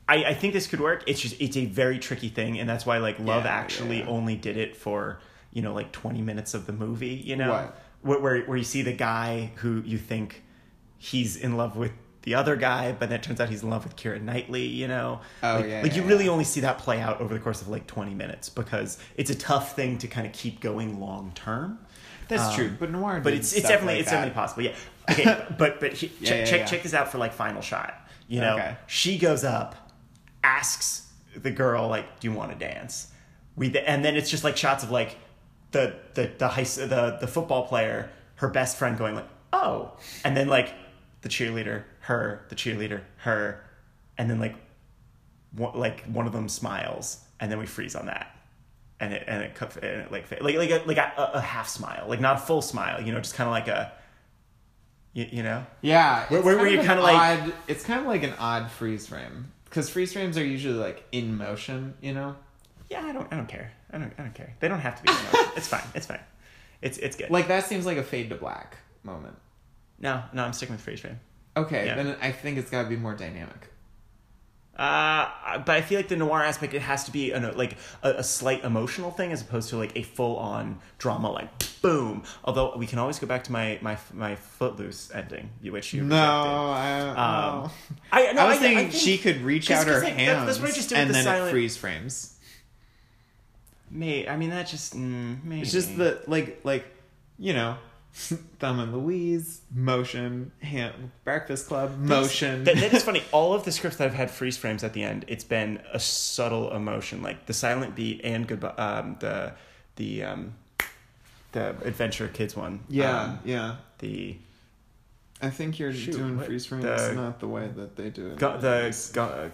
I I think this could work. It's just it's a very tricky thing, and that's why like Love Yeah, Actually yeah. only did it for you know like twenty minutes of the movie. You know, What? Where, where where you see the guy who you think he's in love with the other guy, but then it turns out he's in love with Keira Knightley. You know, Oh, like, yeah, like yeah, you really yeah. only see that play out over the course of like twenty minutes because it's a tough thing to kind of keep going long term. That's Um, true, but noir. But it's it's definitely like it's that. definitely possible. Yeah. Okay. but but he, check check check this out for like final shot. You know, Okay. she goes up, asks the girl like, "Do you want to dance?" We and then it's just like shots of like the the the high the the football player, her best friend going like, "Oh," and then like the cheerleader, her, the cheerleader, her, and then like one, like one of them smiles, and then we freeze on that. And it and it, cut- and it like like like a, like a, a half smile, like not a full smile, you know, just kind of like a, you, you know, Yeah, Where- it's where- kind you're kinda like- odd, it's kind of like an odd freeze frame. Because freeze frames are usually like in motion, you know. yeah, I don't I don't care, I don't I don't care. They don't have to be. it's fine, it's fine, it's it's good. Like that seems like a fade to black moment. no, no, I'm sticking with freeze frame. Okay, Yeah. then I think it's got to be more dynamic. Uh, but I feel like the noir aspect it has to be an, like a, a slight emotional thing as opposed to like a full on drama like boom. Although we can always go back to my my my footloose ending, which you No, rejected. I, Um, no. I, no, I was I, thinking I think she could reach out her like, that- that's what I just did with and the then silent- it freeze frames. May I mean that just mm, maybe. It's just the like like you know, Thelma and Louise motion, hand, Breakfast Club motion. That, that is funny. All of the scripts that have had freeze frames at the end, it's been a subtle emotion, like the silent beat and goodbye. Um, the the um, the adventure kids one. yeah, Um, yeah. the I think you're Shoot, doing what- freeze frames the- not the way that they do it. gu- the gu- uh,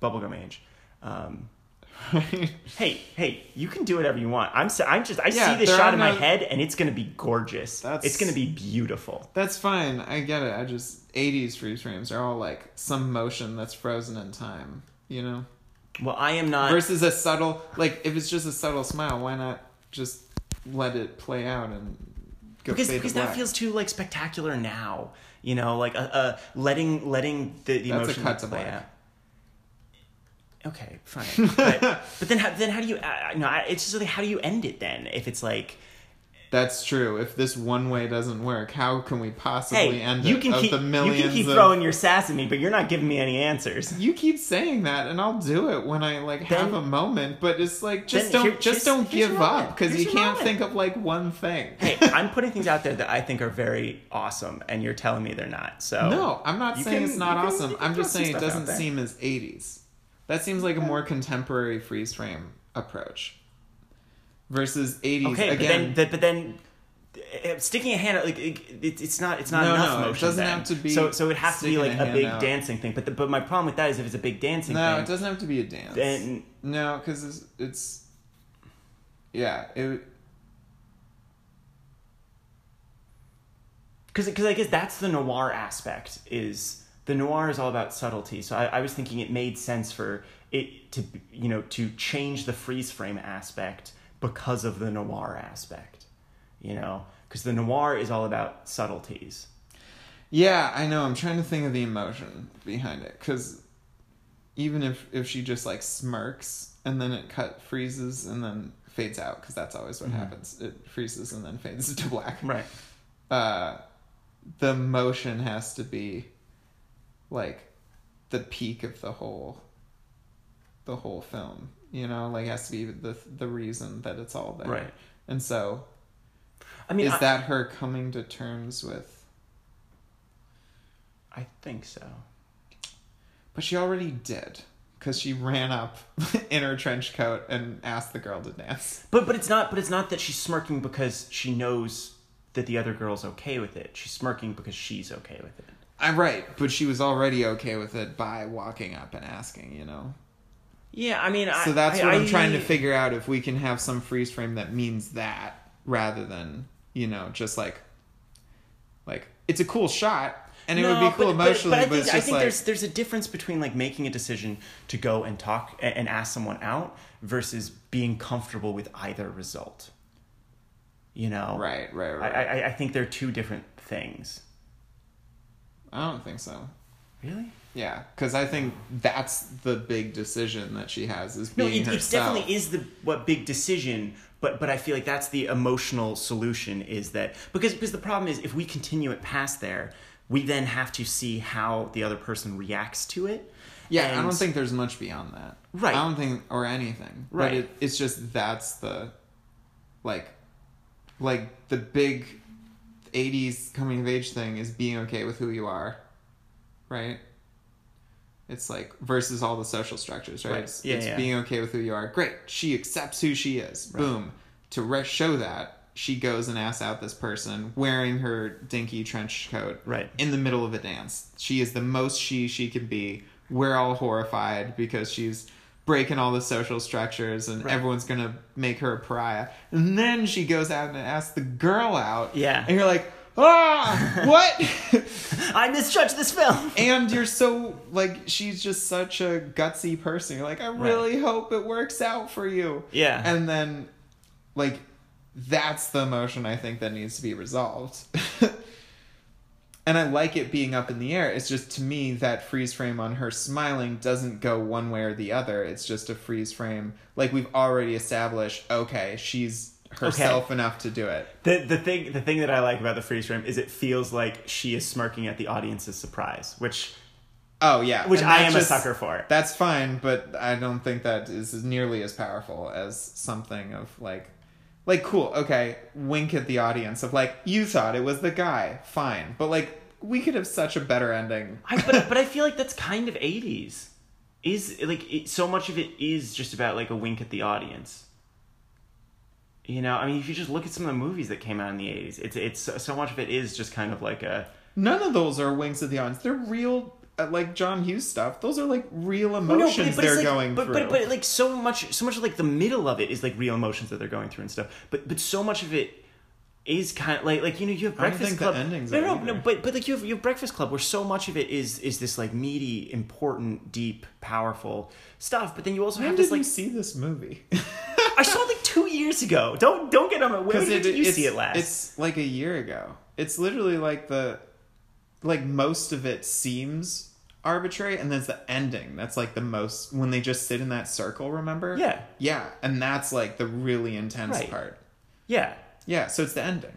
bubblegum age. Um, hey, hey, you can do whatever you want. I'm I'm just I Yeah, see this shot in my no- head and it's gonna be gorgeous. That's- It's gonna be beautiful. That's fine. I get it. I just 80s freeze frames are all like some motion that's frozen in time, you know? Well, I am not. Versus a subtle like if it's just a subtle smile, why not just let it play out and go because fade to because that black? feels too like spectacular now. You know, like uh, uh letting letting the, the That's a emotion cut to play black. out. Okay, fine, but, but then how, then how do you? Uh, no, I- it's just like how do you end it then? If it's like, That's true. If this one way doesn't work, how can we possibly hey, end you it can of keep you can keep of- throwing your sass at me, but you're not giving me any answers. You keep saying that, and I'll do it when I like have a moment. But it's like just don't here- just don't give up because you can't moment. think of like one thing. hey, I'm putting things out there that I think are very awesome, and you're telling me they're not. So No, I'm not saying can- it's not can- awesome. I'm just saying it doesn't seem as 80s. That seems like a more contemporary freeze frame approach versus 80s. okay, Again, but then but then. uh, Sticking a hand out, like it, it, it's not, it's not No, enough no, it motion. doesn't then. have to be So, so it has to be like a a big out. dancing thing. But, the, but my problem with that is if it's a big dancing no, thing, it doesn't have to be a dance. then no, because it's, it's yeah, it because because I guess that's the noir aspect is the noir is all about subtlety. So I, I was thinking it made sense for it to you know to change the freeze frame aspect because of the noir aspect, you know, because the noir is all about subtleties. Yeah, I know. I'm trying to think of the emotion behind it because even if if she just like smirks and then it cut freezes and then fades out because that's always what Mhm. happens. It freezes and then fades to black. Right. Uh, the motion has to be like the peak of the whole the whole film. You know, like has to be the the reason that it's all there. Right. And so, I mean, is I, that her coming to terms with? I think so. But she already did because she ran up in her trench coat and asked the girl to dance. But but it's not but it's not that she's smirking because she knows that the other girl's okay with it. She's smirking because she's okay with it. I'm right, but she was already okay with it by walking up and asking, you know. Yeah, I mean, I, So that's I, what I, I'm trying to figure out if we can have some freeze frame that means that rather than, you know, just like like it's a cool shot and it No, would be cool but- emotionally, but, but, I think, I think like there's there's a difference between like making a decision to go and talk and, ask someone out versus being comfortable with either result. You know, right, right, I, right. I I think they're two different things. I don't think so. Really? Yeah, because I think that's the big decision that she has is No, being it, it herself. definitely is the what big decision, but but I feel like that's the emotional solution is that because because the problem is if we continue it past there, we then have to see how the other person reacts to it. Yeah, I don't think there's much beyond that. Right. I don't think or anything. Right. But it, it's just that's the like like the big 80s coming of age thing is being okay with who you are. Right? It's like versus all the social structures, right? Right. It's, Yeah, it's yeah. being okay with who you are. Great. She accepts who she is. Boom. To re- show that, she goes and asks out this person wearing her dinky trench coat Right. in the middle of a dance. She is the most she she can be. We're all horrified because she's breaking all the social structures and Right. everyone's gonna make her a pariah. And then she goes out and asks the girl out. Yeah. And you're like, ah, what? I misjudged this film. and you're so like she's just such a gutsy person. You're like, I really hope it works out for you. Yeah. And then like that's the emotion I think that needs to be resolved. And I like it being up in the air. It's just to me that freeze frame on her smiling doesn't go one way or the other. It's just a freeze frame. Like we've already established, okay, she's herself enough to do it. The the thing the thing that I like about the freeze frame is it feels like she is smirking at the audience's surprise, which Oh yeah, which and I am just- a sucker for. That's fine, but I don't think that is nearly as powerful as something of like, like cool. Okay, wink at the audience of like you thought it was the guy, fine, but like we could have such a better ending. I, but but I feel like that's kind of eighties. Is like it, so much of it is just about like a wink at the audience. You know, I mean, if you just look at some of the movies that came out in the eighties, it's it's so much of it is just kind of like a None of those are winks at the audience. They're real, uh, like John Hughes stuff. Those are like real Well, no, emotions but they're like- going but, through. But, but like so much, so much of like the middle of it is like real emotions that they're going through and stuff. But but so much of it is kind of like like you know you have Breakfast Club. endings no, no, no, but but like you have you have Breakfast Club where so much of it is is this like meaty, important, deep, powerful stuff. But then you also when have this like see this movie? I saw it like two years ago. Don't don't get on my. When did it, you see it last? It's like a year ago. It's literally like the, like most of it seems arbitrary, and there's the ending. That's like the most when they just sit in that circle. Remember? Yeah. Yeah, and that's like the really intense Right. part. yeah. Yeah, so it's the ending.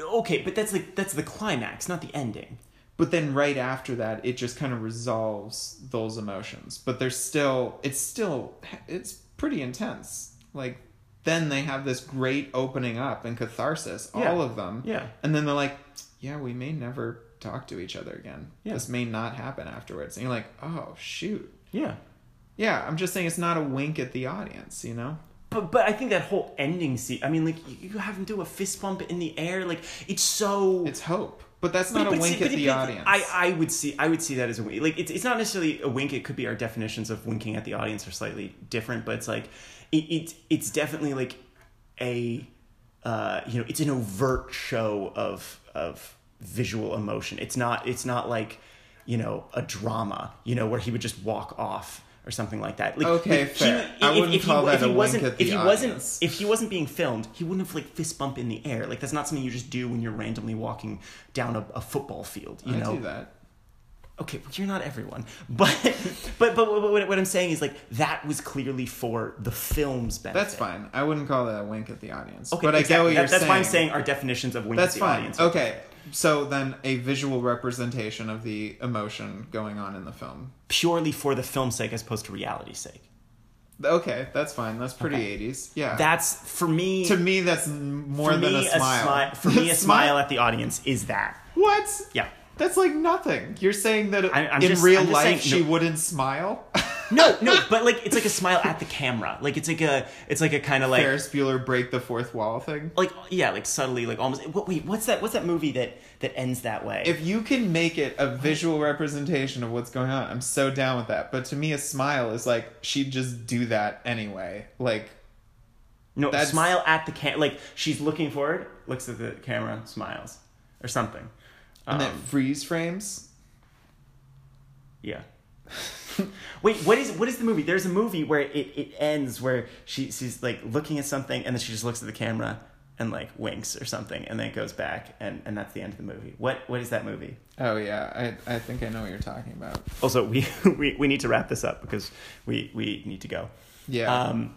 Okay, but that's like that's the climax, not the ending. But then right after that, it just kind of resolves those emotions. But there's still, it's still, it's pretty intense. Like, then they have this great opening up and catharsis, Yeah. all of them. Yeah. And then they're like, yeah, we may never talk to each other again. Yeah. This may not happen afterwards. And you're like, oh, shoot. Yeah. Yeah, I'm just saying it's not a wink at the audience, you know? But but I think that whole ending scene. I mean, like you you have him do a fist bump in the air. Like it's so. It's hope. But that's But- not a but wink see- at but- the but audience. I, I would see I would see that as a wink. Like it's it's not necessarily a wink. It could be our definitions of winking at the audience are slightly different, but it's like it, it's it's definitely like a uh, you know it's an overt show of of visual emotion. It's not it's not like you know a drama you know where he would just walk off or something like that. Like, Okay, like, fair. I wouldn't he, call if that he a wasn't wink at the if he audience. wasn't if he wasn't being filmed, he wouldn't have like fist bump in the air. Like that's not something you just do when you're randomly walking down a, a football field. You I know, do that. okay, but you're not everyone. But but but what, what I'm saying is like that was clearly for the film's benefit. That's fine. I wouldn't call that a wink at the audience. Okay, but I get what That- you're that's saying. That's why I'm saying our definitions of wink That's at the fine. audience. Okay. So then a visual representation of the emotion going on in the film. Purely for the film's sake as opposed to reality's sake. Okay, that's fine. That's pretty Okay. 80s. Yeah. That's for me. to me that's more than me, a smile. smi- for me, a smile at the audience is that. What? Yeah. That's like nothing. You're saying that I- in just- real life saying- she no. wouldn't smile? No, no, but like it's like a smile at the camera. Like it's like a it's like a kind of like Ferris Bueller break the fourth wall thing. like yeah, like subtly like almost. What, wait, what's that? What's that movie that that ends that way? If you can make it a visual representation of what's going on, I'm so down with that. But to me, a smile is like she'd just do that anyway. Like, no, that's- smile at the cam. Like she's looking forward, looks at the camera, smiles, or something. and then Um, freeze frames. Yeah. Wait, what is what is the movie? There's a movie where it, it ends where she she's like looking at something and then she just looks at the camera and like winks or something and then it goes back and, and that's the end of the movie. What what is that movie? Oh yeah, I I think I know what you're talking about. Also, we we, we need to wrap this up because we we need to go. Yeah. Um.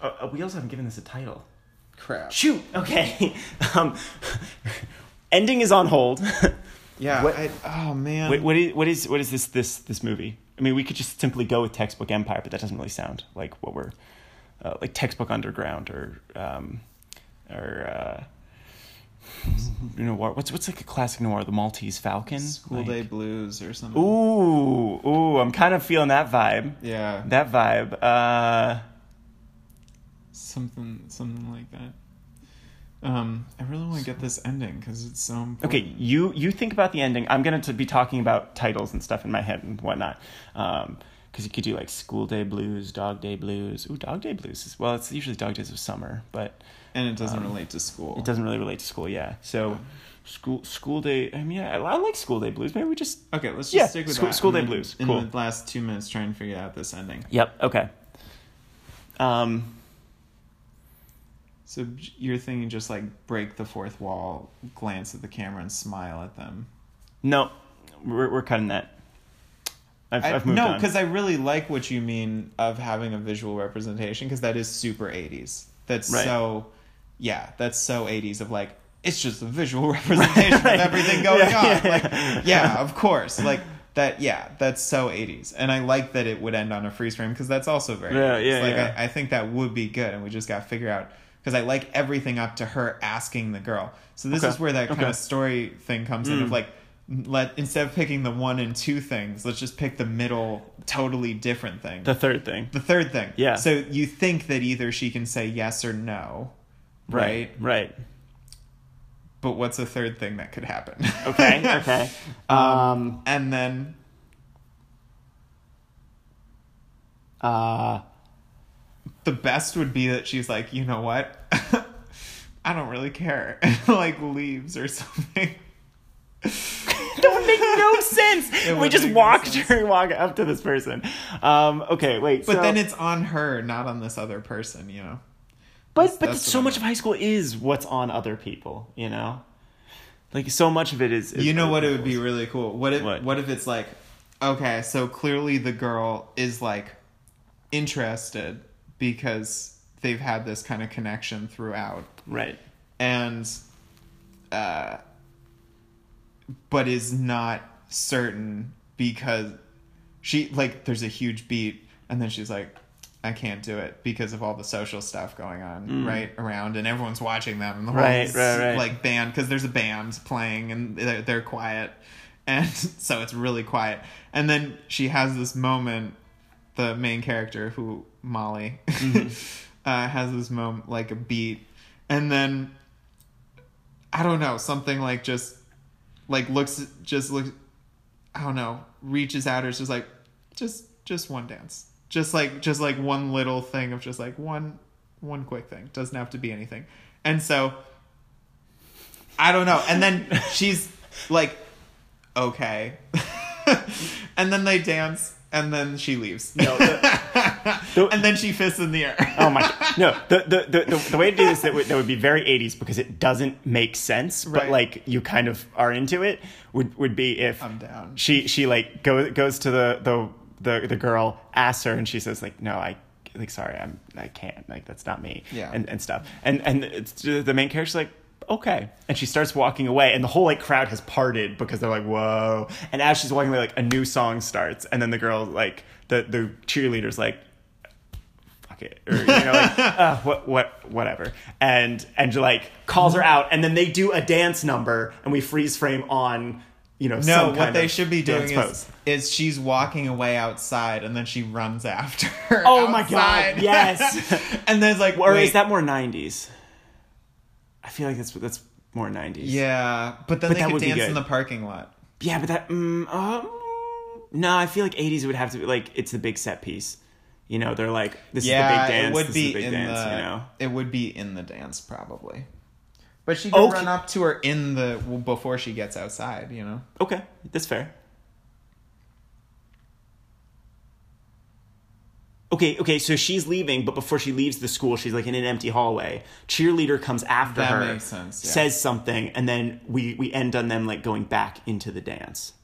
uh, we also haven't given this a title. Crap. Shoot. Okay. um. Ending is on hold. Yeah. What- I, oh man. What, what is what is what is this this this movie? I mean, we could just simply go with textbook Empire, but that doesn't really sound like what we're uh, like textbook Underground or um, or uh, you know what what's what's like a classic noir, The Maltese Falcon, School Like- Day Blues or something. Ooh, ooh, I'm kind of feeling that vibe. Yeah. That vibe. Uh, something something like that. Um, I really want to get this ending because it's so important. okay, you you think about the ending. I'm gonna be talking about titles and stuff in my head and whatnot. Um, because you could do like School Day Blues, Dog Day Blues. Ooh, Dog Day Blues is well, it's usually Dog Days of Summer, but and it doesn't um, relate to school. it doesn't really relate to school. Yeah, so school School Day. I mean, I, I like School Day Blues. Maybe we just. Okay, let's just Yeah, stick with School- that. School Day then Blues. In Cool. the last two minutes, trying to figure out this ending. Yep. Okay. Um. So you're thinking just like break the fourth wall, glance at the camera, and smile at them. No, we're we're cutting that. I've, I, I've moved no, because I really like what you mean of having a visual representation because that is super 80s. That's Right. so, yeah, that's so 80s of like, it's just a visual representation Right. of everything going Yeah, on. yeah, Like, yeah. yeah, of course. Like, that, yeah, that's so 80s. And I like that it would end on a freeze frame because that's also very Yeah, 80s. yeah, Like. I, I think that would be good. And we just got to figure out because I like everything up to her asking the girl. So this Okay. is where that kind Okay. of story thing comes in of Mm. like, let instead of picking the one and two things, let's just pick the middle, totally different thing. the third thing. The third thing. Yeah. So you think that either she can say yes or no, right? Right. But what's the third thing that could happen? Okay. Okay. Um. and then Uh. The best would be that she's like, you know what? I don't really care. and like leaves or something. that would make no sense. We just make no walk walk up to this person. Um. Okay. Wait. But so- then it's on her, not on this other person, you know? But That's- but that's so much of high school is what's on other people. You know. Like so much of it is. is you know what it would be really cool what if What? what? if it's like okay so clearly the girl is like interested because they've had this kind of connection throughout Right. and uh but is not certain because she like there's a huge beat and then she's like I can't do it because of all the social stuff going on right around and everyone's watching them and the whole Mm. Right, right, right. like band because there's a band playing and they're, they're quiet and so it's really quiet and then she has this moment the main character who Molly. Mm-hmm. uh, has this moment like a beat. And then I don't know something like just like looks just looks I don't know reaches out or is just like just just one dance. Just like just like one little thing of just like one one quick thing. Doesn't have to be anything. And so I don't know. And then she's like okay. And then they dance and then she leaves. No. The, and then she fists in the air. Oh my no the, the the the way to do this that would, that would be very 80s because it doesn't make sense but like you kind of are into it would would be if I'm down. she she like go, goes to the the the the girl asks her and she says like no i like sorry i'm i can't like that's not me Yeah. and and stuff. And and it's the main character's like okay. And she starts walking away and the whole like crowd has parted because they're like whoa. And as she's walking away like a new song starts and then the girl like the the cheerleader's like fuck it or you know like uh, what what whatever and and like calls her out and then they do a dance number and we freeze frame on you know No, what they should be doing is, pose. is she's walking away outside and then she runs after her. Oh my. God, yes. and there's like, or wait, is that more 90s i feel like that's that's more 90s Yeah, but then But they could dance in the parking lot. yeah but that mm, um, no i feel like 80s would have to be like it's the big set piece you know they're like this yeah, is the big dance it would this be is the big in dance the. you know It would be in the dance probably. But she could Okay. run up to her in the well, before she gets outside. You know. okay that's fair Okay, okay, so she's leaving, but before she leaves the school, she's like in an empty hallway. Cheerleader comes after That her, makes sense, yeah. says something, and then we we end on them like going back into the dance.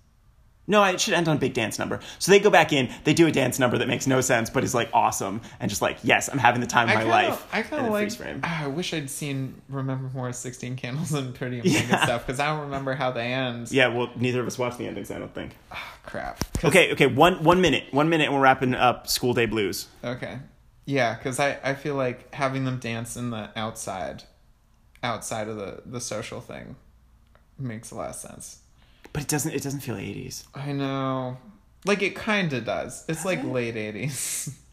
No, it should end on a big dance number. So they go back in, they do a dance number that makes no sense, but is like awesome, and just like, yes, I'm having the time of my kinda, life. I kind of like. frame. ah, I wish I'd seen Remember More Sixteen Candles and Pretty in Pink and Yeah. stuff because I don't remember how they end. Yeah, well, neither of us watched the endings, I don't think. Oh, crap. Okay, okay, one one minute, one minute, and we're wrapping up School Day Blues. Okay. Yeah, because I, I feel like having them dance in the outside, outside of the, the social thing, makes a lot of sense. But it doesn't. It doesn't feel 80s. I know. Like it kind of does. It's like late 80s.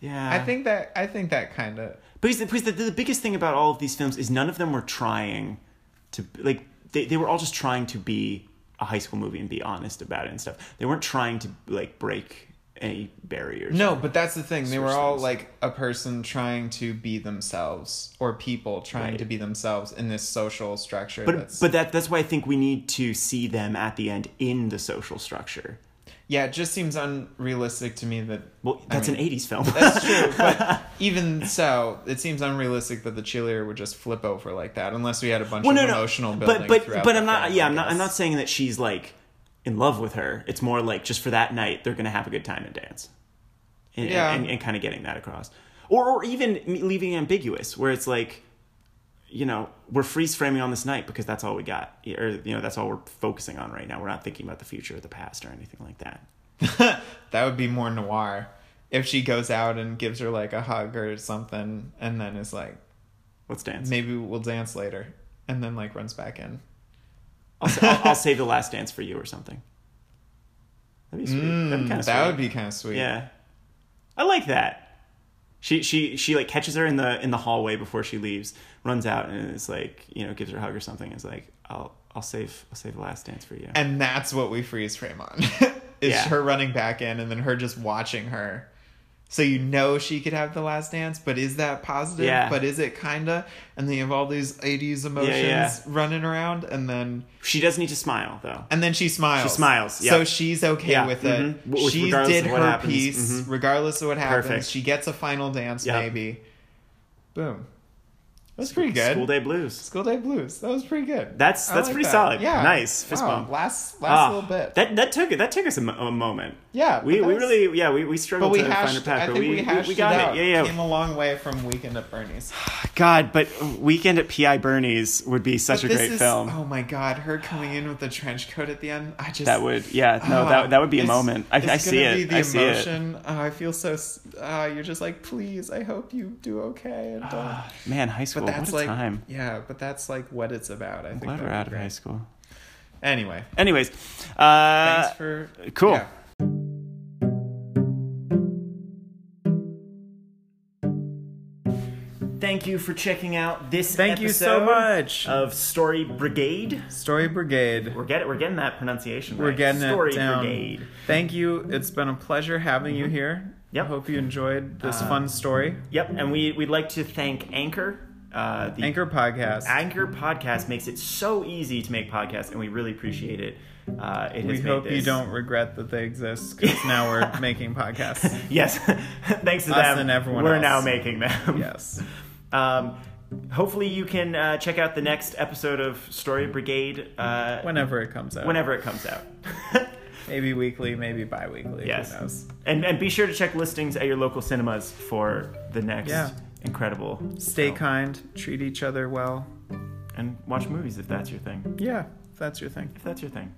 Yeah. I think that I think that kind of because, the, because the, the biggest thing about all of these films is none of them were trying to like they, they were all just trying to be a high school movie and be honest about it and stuff. They weren't trying to like break any barriers. No, but that's the thing. They were all like a person trying to be themselves or people trying Right. to be themselves in this social structure But that's but that that's why I think we need to see them at the end in the social structure. Yeah, it just seems unrealistic to me that Well, I that's mean, an 80s film. That's true, but even so, it seems unrealistic that the cheerleader would just flip over like that, unless we had a bunch well, of no, no. emotional building. But but throughout but I'm not. Yeah, I I'm not. I'm not saying that she's like in love with her. It's more like just for that night, they're gonna have a good time and dance. And, Yeah. and, and, kind of getting that across, or or even leaving ambiguous, where it's like, you know, we're freeze framing on this night because that's all we got, or you know, that's all we're focusing on right now. We're not thinking about the future or the past or anything like that. that would be more noir if she goes out and gives her like a hug or something, and then is like, Let's dance. maybe we'll dance later, and then like runs back in. I'll, I'll, I'll save the last dance for you or something. That'd be sweet. That'd be Mm, kind of that would be kind of sweet. Yeah, I like that. She she she like catches her in the in the hallway before she leaves, runs out and is like you know gives her a hug or something. Is like I'll I'll save I'll save the last dance for you. And that's what we freeze frame on. is Yeah. her running back in and then her just watching her. So you know she could have the last dance, but is that positive? Yeah. But is it kinda? And then you have all these 80s emotions yeah. running around and then She does need to smile though. and then she smiles. She smiles, So she's okay Yeah, with it. mhm. W- She did her happens, piece, mhm. regardless of what happens. Perfect. She gets a final dance, Yeah. maybe. Boom. That's pretty good. School day blues. School Day Blues. That was pretty good. That's- that's like pretty that. solid. Yeah. Nice. Fist Wow. bump. Last last Ah, little bit. That that took it. That took us a, moment. yeah. We we that's- really yeah we we struggled we to find hashed. our path, I but we, we, we hashed we got it it. out. Yeah yeah. Came a long way from Weekend at Bernie's. God, but Weekend at PI Bernie's would be such But a great is- film. Oh my god, her coming in with the trench coat at the end. I just That would, yeah, no, Ah, that that would be a moment. I, I see it. I see it. emotion. Oh, I feel so. Uh, you're just like, please. I hope you do okay. And don't. Ah, Man, high school. But that's what a like, time. yeah. But that's like what it's about. I I'm think. glad we're out be of great. high school. Anyway, Anyways, uh, thanks for cool. yeah. Thank you for checking out this. Thank you so episode much. of Story Brigade. Story Brigade. We're getting we're getting that pronunciation. We're right. getting Story it down. Brigade. Thank you. It's been a pleasure having you here. Mm-hmm. Yep. I hope you enjoyed this Uh, fun story. Yep, and we we'd like to thank Anchor. Uh, the Anchor Podcast. Anchor podcast makes it so easy to make podcasts, and we really appreciate it. Uh, it we hope you don't regret that they exist because now we're making podcasts. Yes, thanks to Us them, and everyone we're else. now making them. Yes. Um, hopefully, you can uh, check out the next episode of Story Brigade uh, Whenever it comes out. whenever it comes out. Maybe weekly, maybe bi weekly. yes, Who knows? and and be sure to check listings at your local cinemas for the next Yeah. Incredible. Stay film. kind, treat each other well. and watch movies if that's your thing. Yeah, if that's your thing. If that's your thing.